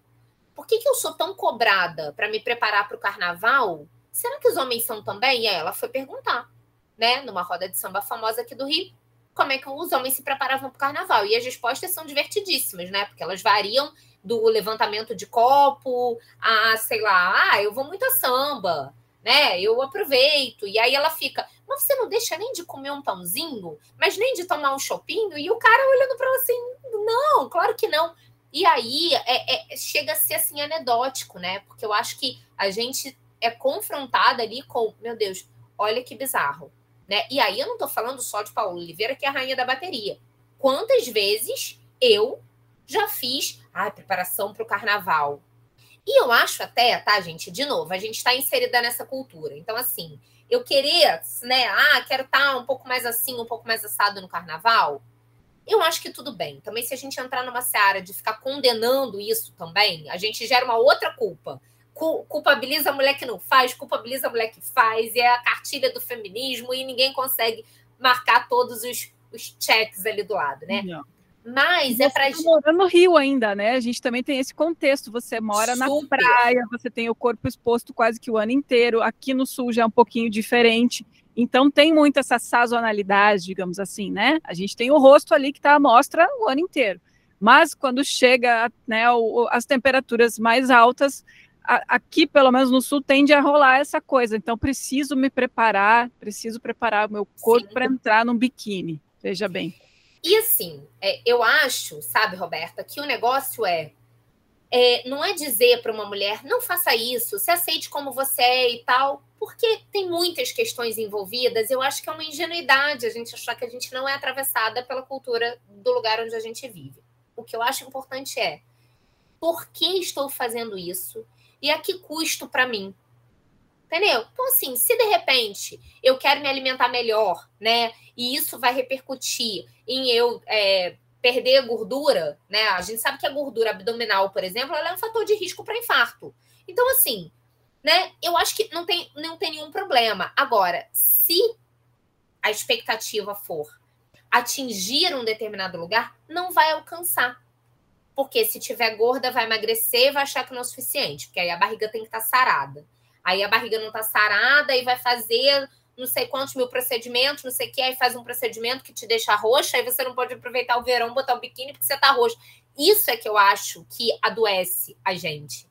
por que, que eu sou tão cobrada para me preparar para o carnaval? Será que os homens são também? E aí ela foi perguntar, né, numa roda de samba famosa aqui do Rio, como é que os homens se preparavam para o carnaval. E as respostas são divertidíssimas, né? Porque elas variam do levantamento de copo a, sei lá, ah, eu vou muito a samba, né? Eu aproveito. E aí ela fica, mas você não deixa nem de comer um pãozinho, mas nem de tomar um chopinho? E o cara olhando para ela assim, não, claro que não. E aí é, é, chega a ser assim anedótico, né? Porque eu acho que a gente é confrontada ali com, meu Deus, olha que bizarro. Né? E aí eu não estou falando só de Paulo Oliveira, que é a rainha da bateria. Quantas vezes eu já fiz a ah, preparação para o carnaval? E eu acho até, tá, gente? De novo, a gente está inserida nessa cultura. Então, assim, eu querer, né? Ah, quero estar tá um pouco mais assim, um pouco mais assado no carnaval. Eu acho que tudo bem. Também, se a gente entrar numa seara de ficar condenando isso também, a gente gera uma outra culpa. Culpabiliza a mulher que não faz, culpabiliza a mulher que faz, e é a cartilha do feminismo, e ninguém consegue marcar todos os, os checks ali do lado, né? Não. Mas é para. Tá morando no Rio ainda, né? A gente também tem esse contexto. Você mora Super. na praia, você tem o corpo exposto quase que o ano inteiro. Aqui no sul já é um pouquinho diferente. Então tem muito essa sazonalidade, digamos assim, né? A gente tem o rosto ali que está à mostra o ano inteiro. Mas quando chega né, o, as temperaturas mais altas, a, aqui, pelo menos no sul, tende a rolar essa coisa. Então, preciso me preparar, preciso preparar o meu corpo para entrar num biquíni. Veja bem. E assim, é, eu acho, sabe, Roberta, que o negócio é, é não é dizer para uma mulher não faça isso, se aceite como você é e tal, porque tem muitas questões envolvidas. Eu acho que é uma ingenuidade a gente achar que a gente não é atravessada pela cultura do lugar onde a gente vive. O que eu acho importante é por que estou fazendo isso e a que custo para mim? Entendeu? Então, assim, se de repente eu quero me alimentar melhor, né? E isso vai repercutir em eu é, perder gordura, né? A gente sabe que a gordura abdominal, por exemplo, ela é um fator de risco para infarto. Então, assim, né? Eu acho que não tem, não tem nenhum problema. Agora, se a expectativa for atingir um determinado lugar, não vai alcançar. Porque se tiver gorda, vai emagrecer, vai achar que não é o suficiente, porque aí a barriga tem que estar tá sarada. Aí a barriga não tá sarada e vai fazer não sei quantos mil procedimentos, não sei o que, aí faz um procedimento que te deixa roxa, aí você não pode aproveitar o verão, botar um biquíni porque você tá roxa. Isso é que eu acho que adoece a gente.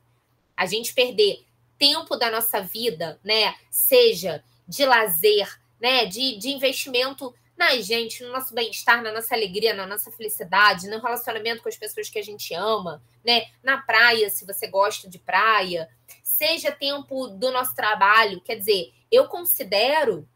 A gente perder tempo da nossa vida, né? Seja de lazer, né? De, de investimento na gente, no nosso bem-estar, na nossa alegria, na nossa felicidade, no relacionamento com as pessoas que a gente ama, né? Na praia, se você gosta de praia, seja tempo do nosso trabalho. Quer dizer, eu considero,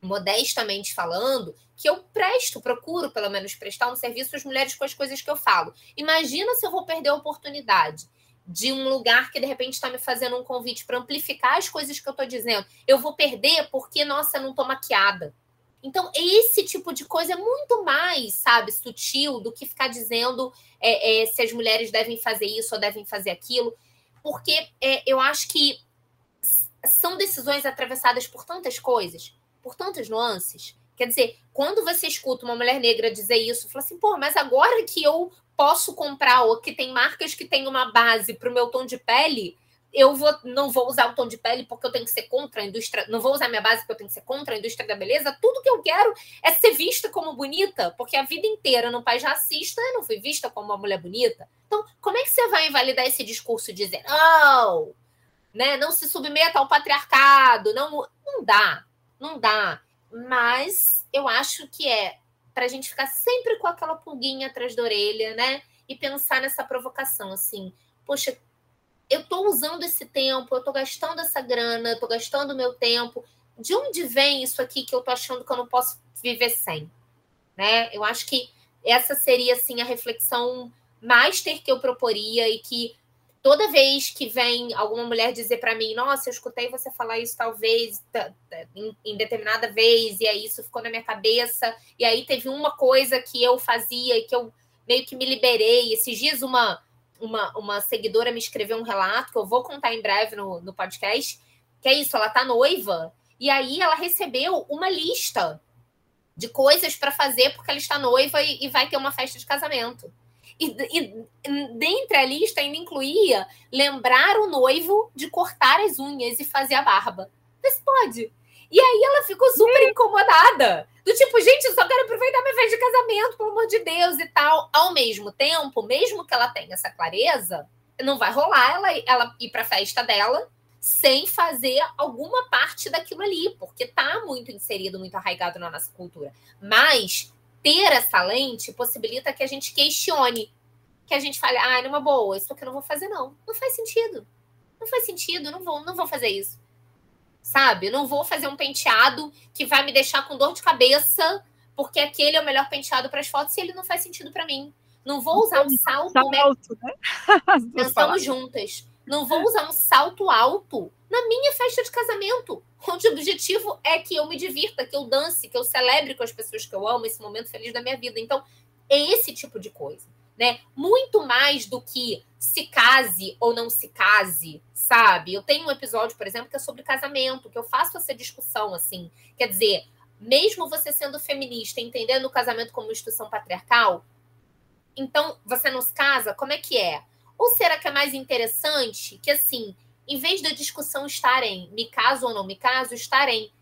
modestamente falando, que eu presto, procuro pelo menos prestar um serviço às mulheres com as coisas que eu falo. Imagina se eu vou perder a oportunidade de um lugar que de repente está me fazendo um convite para amplificar as coisas que eu estou dizendo. Eu vou perder porque, nossa, não estou maquiada então, esse tipo de coisa é muito mais, sabe, sutil do que ficar dizendo é, é, se as mulheres devem fazer isso ou devem fazer aquilo, porque é, eu acho que são decisões atravessadas por tantas coisas, por tantas nuances. Quer dizer, quando você escuta uma mulher negra dizer isso, fala assim, pô, mas agora que eu posso comprar, ou que tem marcas que têm uma base para o meu tom de pele, eu vou, não vou usar o tom de pele porque eu tenho que ser contra a indústria, não vou usar minha base porque eu tenho que ser contra a indústria da beleza. Tudo que eu quero é ser vista como bonita, porque a vida inteira no país racista eu não fui vista como uma mulher bonita. Então, como é que você vai invalidar esse discurso e dizer, não, né, não se submeta ao patriarcado? Não, não dá, não dá. Mas eu acho que é para a gente ficar sempre com aquela pulguinha atrás da orelha, né? E pensar nessa provocação, assim, poxa, eu estou usando esse tempo, eu estou gastando essa grana, estou gastando meu tempo. De onde vem isso aqui que eu estou achando que eu não posso viver sem? Né? Eu acho que essa seria assim a reflexão master que eu proporia e que toda vez que vem alguma mulher dizer para mim, nossa, eu escutei você falar isso talvez em, em, determinada vez e aí isso ficou na minha cabeça e aí teve uma coisa que eu fazia e que eu meio que me liberei. Esses dias uma uma, uma seguidora me escreveu um relato que eu vou contar em breve no, no podcast, que é isso, ela tá noiva, e aí ela recebeu uma lista de coisas para fazer porque ela está noiva e, e, vai ter uma festa de casamento. E, e dentre a lista ainda incluía lembrar o noivo de cortar as unhas e fazer a barba. Mas pode. E aí ela ficou super incomodada. Do tipo, gente, eu só quero aproveitar minha festa de casamento, pelo amor de Deus e tal. Ao mesmo tempo, mesmo que ela tenha essa clareza, não vai rolar ela, ela ir para a festa dela sem fazer alguma parte daquilo ali, porque tá muito inserido, muito arraigado na nossa cultura. Mas ter essa lente possibilita que a gente questione, que a gente fale, ah, numa boa, isso aqui eu não vou fazer, não. Não faz sentido. Não faz sentido, não vou, não vou fazer isso sabe? Eu não vou fazer um penteado que vai me deixar com dor de cabeça, porque aquele é o melhor penteado para as fotos e ele não faz sentido para mim. Não vou usar um salto. salto né? Juntas. Não vou usar um salto alto na minha festa de casamento, onde o objetivo é que eu me divirta, que eu dance, que eu celebre com as pessoas que eu amo esse momento feliz da minha vida. Então, é esse tipo de coisa né? Muito mais do que se case ou não se case, sabe? Eu tenho um episódio, por exemplo, que é sobre casamento, que eu faço essa discussão assim. Quer dizer, mesmo você sendo feminista, entendendo o casamento como instituição patriarcal, então você não se casa, como é que é? Ou será que é mais interessante que assim, em vez da discussão estar em me caso ou não me caso, estar em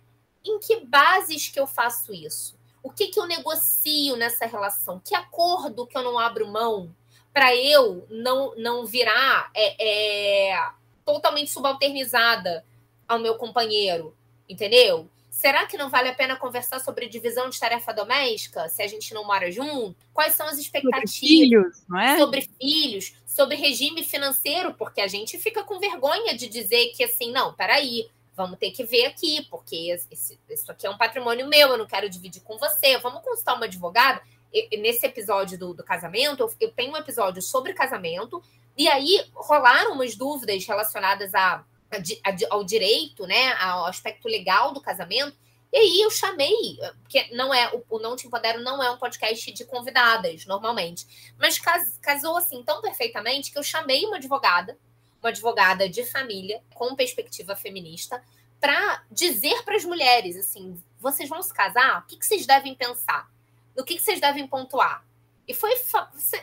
em que bases que eu faço isso? O que, que eu negocio nessa relação? Que acordo que eu não abro mão para eu não, não virar é, é, totalmente subalternizada ao meu companheiro? Entendeu? Será que não vale a pena conversar sobre divisão de tarefa doméstica se a gente não mora junto? Quais são as expectativas? Sobre filhos, não é? Sobre filhos, sobre regime financeiro, porque a gente fica com vergonha de dizer que assim, não, peraí, vamos ter que ver aqui, porque esse, isso aqui é um patrimônio meu, eu não quero dividir com você. Vamos consultar uma advogada. E, nesse episódio do, do casamento, eu, eu, tenho um episódio sobre casamento, e aí rolaram umas dúvidas relacionadas a, a, a, ao direito, né, ao aspecto legal do casamento. E aí eu chamei, porque não é o, Não Te Empodero não é um podcast de convidadas, normalmente. Mas cas, casou assim tão perfeitamente que eu chamei uma advogada uma advogada de família com perspectiva feminista para dizer para as mulheres assim, vocês vão se casar? O que, que vocês devem pensar? No que, que vocês devem pontuar? E foi,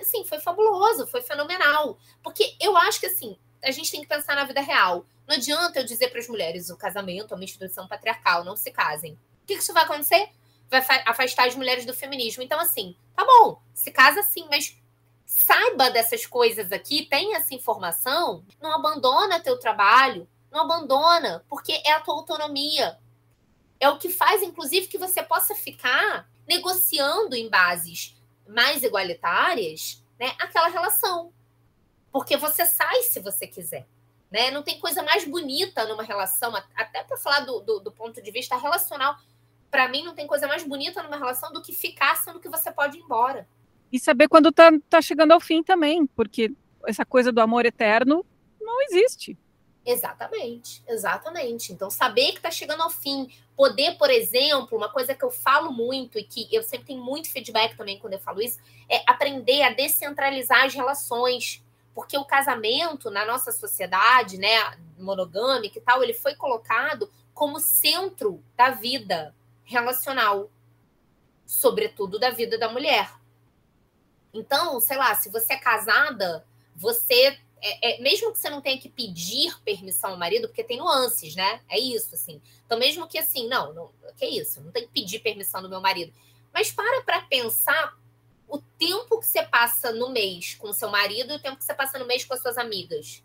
sim, foi fabuloso, foi fenomenal. Porque eu acho que, assim, a gente tem que pensar na vida real. Não adianta eu dizer para as mulheres, o casamento é uma instituição patriarcal, não se casem. O que, que isso vai acontecer? Vai afastar as mulheres do feminismo. Então, assim, tá bom, se casa sim, mas saiba dessas coisas aqui, tenha essa informação, não abandona teu trabalho, não abandona, porque é a tua autonomia. É o que faz, inclusive, que você possa ficar negociando em bases mais igualitárias, né, aquela relação. Porque você sai se você quiser. Né? Não tem coisa mais bonita numa relação, até para falar do, do, do, ponto de vista relacional. Para mim, não tem coisa mais bonita numa relação do que ficar sendo que você pode ir embora. E saber quando tá, tá chegando ao fim também, porque essa coisa do amor eterno não existe. Exatamente, exatamente. Então, saber que está chegando ao fim, poder, por exemplo, uma coisa que eu falo muito e que eu sempre tenho muito feedback também quando eu falo isso, é aprender a descentralizar as relações. Porque o casamento na nossa sociedade, né, monogâmica e tal, ele foi colocado como centro da vida relacional, sobretudo da vida da mulher. Então, sei lá, se você é casada, você é, é, mesmo que você não tenha que pedir permissão ao marido, porque tem nuances, né? É isso, assim. Então, mesmo que assim, não, não que isso, não tem que pedir permissão do meu marido. Mas para para pensar o tempo que você passa no mês com seu marido e o tempo que você passa no mês com as suas amigas.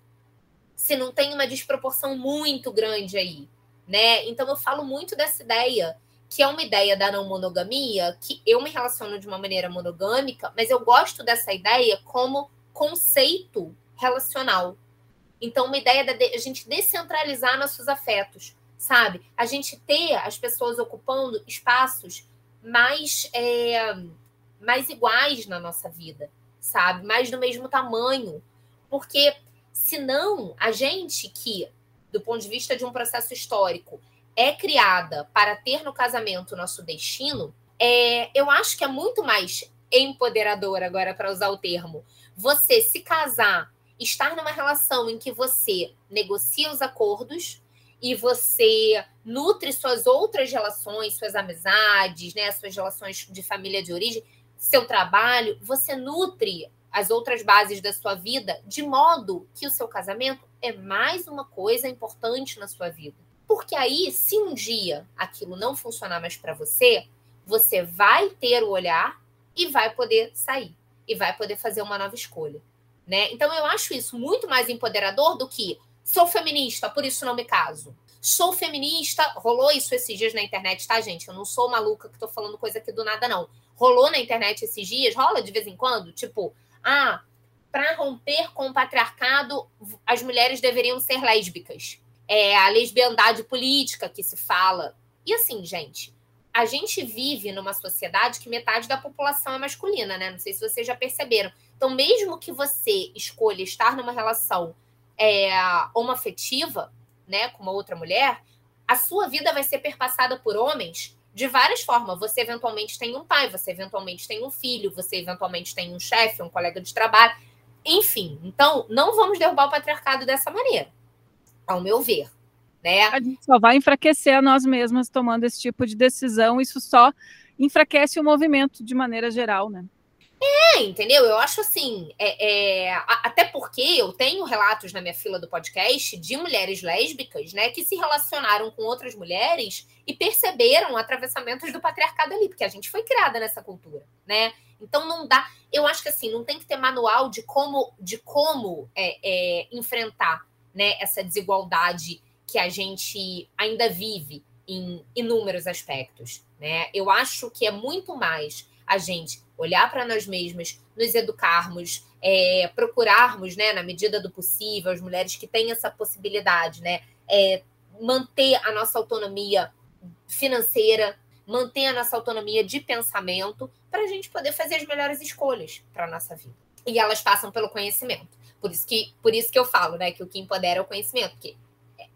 Se não tem uma desproporção muito grande aí, né? Então eu falo muito dessa ideia, que é uma ideia da não monogamia, que eu me relaciono de uma maneira monogâmica, mas eu gosto dessa ideia como conceito relacional. Então, uma ideia da a gente descentralizar nossos afetos, sabe? A gente ter as pessoas ocupando espaços mais, é, mais iguais na nossa vida, sabe? Mais do mesmo tamanho. Porque, senão, a gente que, do ponto de vista de um processo histórico, é criada para ter no casamento o nosso destino, é, eu acho que é muito mais empoderador, agora para usar o termo, você se casar estar numa relação em que você negocia os acordos e você nutre suas outras relações, suas amizades, né, suas relações de família de origem, seu trabalho, você nutre as outras bases da sua vida de modo que o seu casamento é mais uma coisa importante na sua vida. Porque aí, se um dia aquilo não funcionar mais para você, você vai ter o olhar e vai poder sair e vai poder fazer uma nova escolha. Né? Então eu acho isso muito mais empoderador do que sou feminista, por isso não me caso. Sou feminista, rolou isso esses dias na internet, tá, gente? Eu não sou maluca que tô falando coisa aqui do nada, não. Rolou na internet esses dias, rola de vez em quando, tipo, ah, para romper com o patriarcado, as mulheres deveriam ser lésbicas. É a lesbiandade política que se fala. E assim, gente, a gente vive numa sociedade que metade da população é masculina, né? Não sei se vocês já perceberam. Então, mesmo que você escolha estar numa relação é, homoafetiva, né, com uma outra mulher, a sua vida vai ser perpassada por homens de várias formas. Você eventualmente tem um pai, você eventualmente tem um filho, você eventualmente tem um chefe, um colega de trabalho, enfim. Então, não vamos derrubar o patriarcado dessa maneira, ao meu ver né? A gente só vai enfraquecer a nós mesmas tomando esse tipo de decisão, isso só enfraquece o movimento de maneira geral, né? É, entendeu? Eu acho assim, é, é, até porque eu tenho relatos na minha fila do podcast de mulheres lésbicas, né, que se relacionaram com outras mulheres e perceberam atravessamentos do patriarcado ali, porque a gente foi criada nessa cultura, né? Então não dá. Eu acho que assim, não tem que ter manual de como, de como é, é enfrentar né, essa desigualdade que a gente ainda vive em inúmeros aspectos. Né? Eu acho que é muito mais a gente olhar para nós mesmas, nos educarmos, é, procurarmos, né, na medida do possível, as mulheres que têm essa possibilidade, né, é, manter a nossa autonomia financeira, manter a nossa autonomia de pensamento, para a gente poder fazer as melhores escolhas para a nossa vida. E elas passam pelo conhecimento. Por isso que, por isso que eu falo, né, que o que empodera é o conhecimento, porque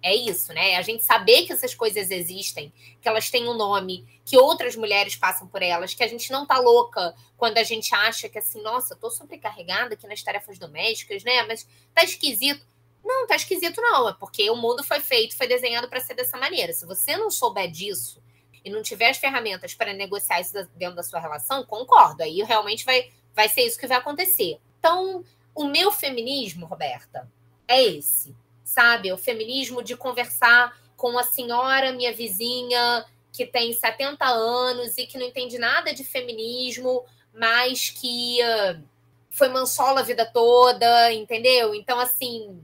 é isso, né? A gente saber que essas coisas existem, que elas têm um nome, que outras mulheres passam por elas, que a gente não tá louca quando a gente acha que assim, nossa, tô sobrecarregada aqui nas tarefas domésticas, né? Mas tá esquisito. Não, tá esquisito não, é porque o mundo foi feito, foi desenhado para ser dessa maneira. Se você não souber disso e não tiver as ferramentas para negociar isso dentro da sua relação, concordo, aí realmente vai vai ser isso que vai acontecer. Então, o meu feminismo, Roberta, é esse sabe? O feminismo de conversar com a senhora, minha vizinha, que tem 70 anos e que não entende nada de feminismo, mas que uh, foi mansola a vida toda, entendeu? Então, assim,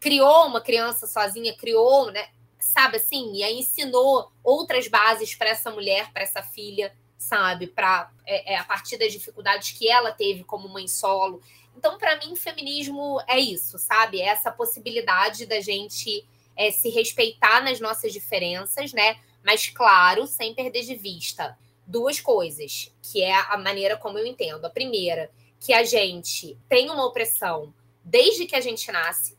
criou uma criança sozinha, criou, né? Sabe assim? E aí ensinou outras bases para essa mulher, para essa filha, sabe? Para é, é, a partir das dificuldades que ela teve como mãe solo. Então, para mim, feminismo é isso, sabe? É essa possibilidade da gente é, se respeitar nas nossas diferenças, né? Mas, claro, sem perder de vista duas coisas, que é a maneira como eu entendo. A primeira, que a gente tem uma opressão desde que a gente nasce,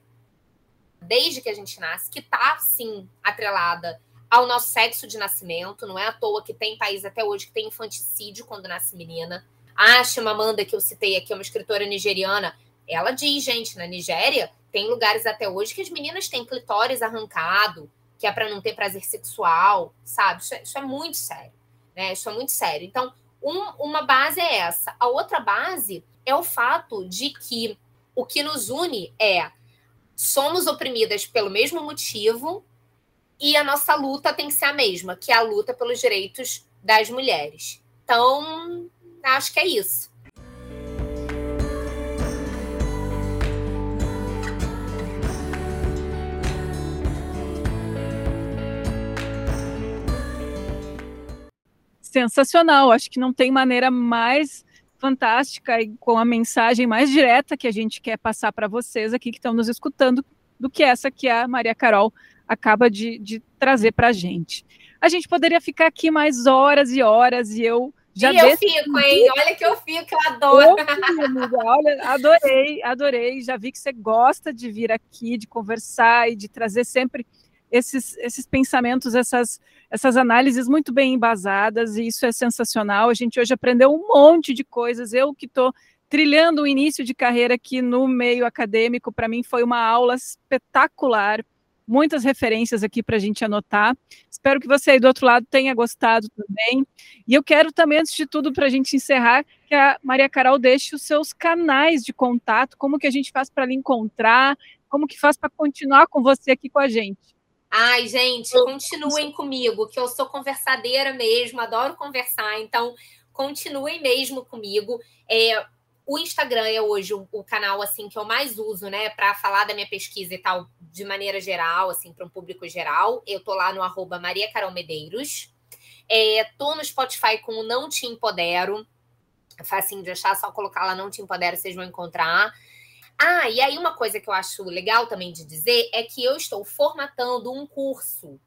desde que a gente nasce, que está, sim, atrelada ao nosso sexo de nascimento. Não é à toa que tem país até hoje que tem infanticídio quando nasce menina. A Chimamanda, que eu citei aqui, é uma escritora nigeriana. Ela diz, gente, na Nigéria tem lugares até hoje que as meninas têm clitóris arrancado, que é para não ter prazer sexual, sabe? Isso é, isso é, muito sério, né? Isso é muito sério. Então, um, uma base é essa. A outra base é o fato de que o que nos une é somos oprimidas pelo mesmo motivo e a nossa luta tem que ser a mesma, que é a luta pelos direitos das mulheres. Então, acho que é isso. Sensacional, acho que não tem maneira mais fantástica e com a mensagem mais direta que a gente quer passar para vocês aqui que estão nos escutando do que essa que a Maria Carol acaba de, de trazer para a gente. A gente poderia ficar aqui mais horas e horas e eu já e eu fico, hein? Olha que eu fico, eu adoro. amiga, olha, adorei, adorei. Já vi que você gosta de vir aqui, de conversar e de trazer sempre esses, esses pensamentos, essas, essas análises muito bem embasadas, e isso é sensacional. A gente hoje aprendeu um monte de coisas. Eu que estou trilhando o início de carreira aqui no meio acadêmico, para mim foi uma aula espetacular muitas referências aqui para a gente anotar. Espero que você aí do outro lado tenha gostado também. E eu quero também, antes de tudo, para a gente encerrar, que a Maria Carol deixe os seus canais de contato, como que a gente faz para lhe encontrar, como que faz para continuar com você aqui com a gente. Ai, gente, continuem comigo, que eu sou conversadeira mesmo, adoro conversar, então continuem mesmo comigo. É, o Instagram é hoje o, o, canal assim que eu mais uso, né, para falar da minha pesquisa e tal, de maneira geral, assim, para um público geral. Eu tô lá no arroba Maria Carol Medeiros. É, tô no Spotify com o Não Te Empodero. É facinho de achar, só colocar lá Não Te Empodero, vocês vão encontrar. Ah, e aí uma coisa que eu acho legal também de dizer é que eu estou formatando um curso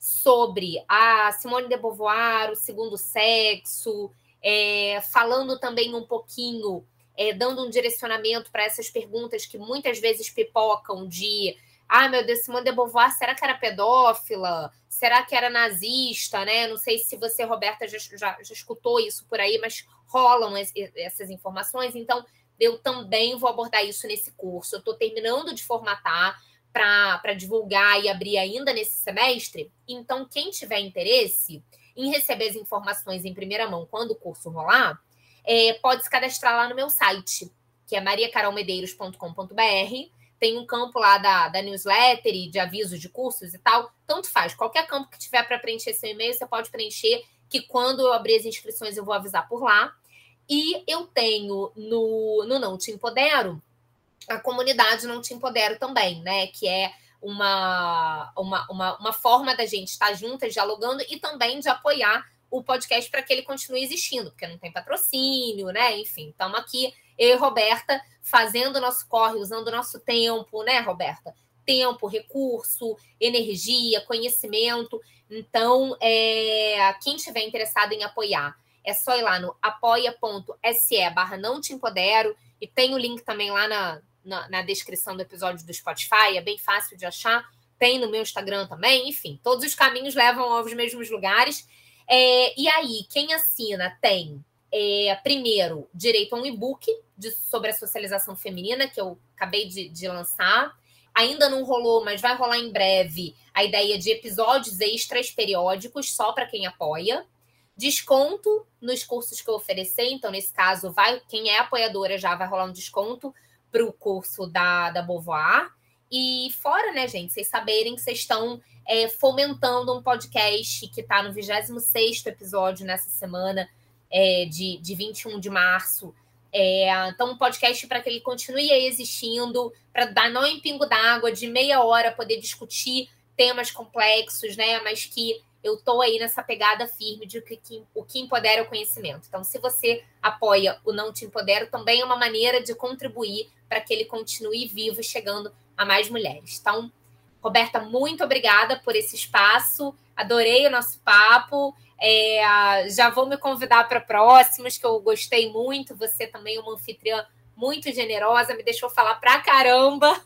sobre a Simone de Beauvoir, o segundo sexo, é, falando também um pouquinho é, dando um direcionamento para essas perguntas que muitas vezes pipocam de ah, meu Deus, Simone de Beauvoir, será que era pedófila? Será que era nazista, né? Não sei se você, Roberta, já, já, já escutou isso por aí, mas rolam es, essas informações. Então, eu também vou abordar isso nesse curso. Eu estou terminando de formatar para divulgar e abrir ainda nesse semestre. Então, quem tiver interesse em receber as informações em primeira mão quando o curso rolar, é, pode se cadastrar lá no meu site, que é mariacarolmedeiros.com.br. Tem um campo lá da, da newsletter e de avisos de cursos e tal. Tanto faz. Qualquer campo que tiver para preencher seu e-mail, você pode preencher, que quando eu abrir as inscrições eu vou avisar por lá. E eu tenho no, no Não Te Empodero, a comunidade Não Te Empodero também, né? Que é uma, uma, uma, uma forma da gente estar juntas, dialogando e também de apoiar o podcast para que ele continue existindo, porque não tem patrocínio, né? Enfim, estamos aqui, eu e Roberta, fazendo o nosso corre, usando o nosso tempo, né, Roberta? Tempo, recurso, energia, conhecimento. Então, é, quem estiver interessado em apoiar, é só ir lá no apoia.se barra não te empodero e tem o link também lá na, na, na descrição do episódio do Spotify, é bem fácil de achar. Tem no meu Instagram também, enfim, todos os caminhos levam aos mesmos lugares. É, e aí, quem assina tem, é, primeiro, direito a um e-book sobre a socialização feminina, que eu acabei de, de lançar. Ainda não rolou, mas vai rolar em breve a ideia de episódios extras periódicos só para quem apoia. Desconto nos cursos que eu oferecer. Então, nesse caso, vai quem é apoiadora já vai rolar um desconto para o curso da, da Beauvoir. E fora, né, gente, vocês saberem que vocês estão é, fomentando um podcast que está no 26 episódio nessa semana é, de, de 21 de março. É, então, um podcast para que ele continue existindo, para dar não em pingo d'água, de meia hora, poder discutir temas complexos, né? Mas que eu estou aí nessa pegada firme de que, que, o que empodera o conhecimento. Então, se você apoia o Não Te Empodero, também é uma maneira de contribuir para que ele continue vivo, chegando a mais mulheres. Então, Roberta, muito obrigada por esse espaço. Adorei o nosso papo. É, já vou me convidar para próximos, que eu gostei muito. Você também é uma anfitriã muito generosa, me deixou falar pra caramba.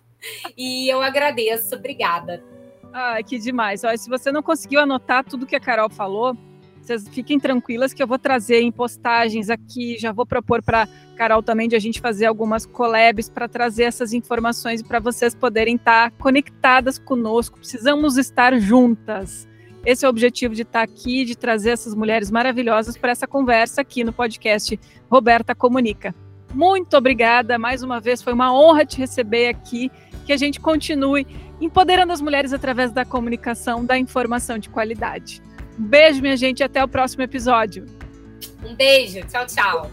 E eu agradeço. Obrigada. Ai, que demais. Olha, se você não conseguiu anotar tudo que a Carol falou, vocês fiquem tranquilas que eu vou trazer em postagens aqui, já vou propor para Carol também de a gente fazer algumas collabs para trazer essas informações para vocês poderem estar tá conectadas conosco. Precisamos estar juntas. Esse é o objetivo de estar tá aqui, de trazer essas mulheres maravilhosas para essa conversa aqui no podcast Roberta Comunica. Muito obrigada mais uma vez, foi uma honra te receber aqui. Que a gente continue empoderando as mulheres através da comunicação, da informação de qualidade. Um beijo, minha gente, e até o próximo episódio. Um beijo, tchau, tchau.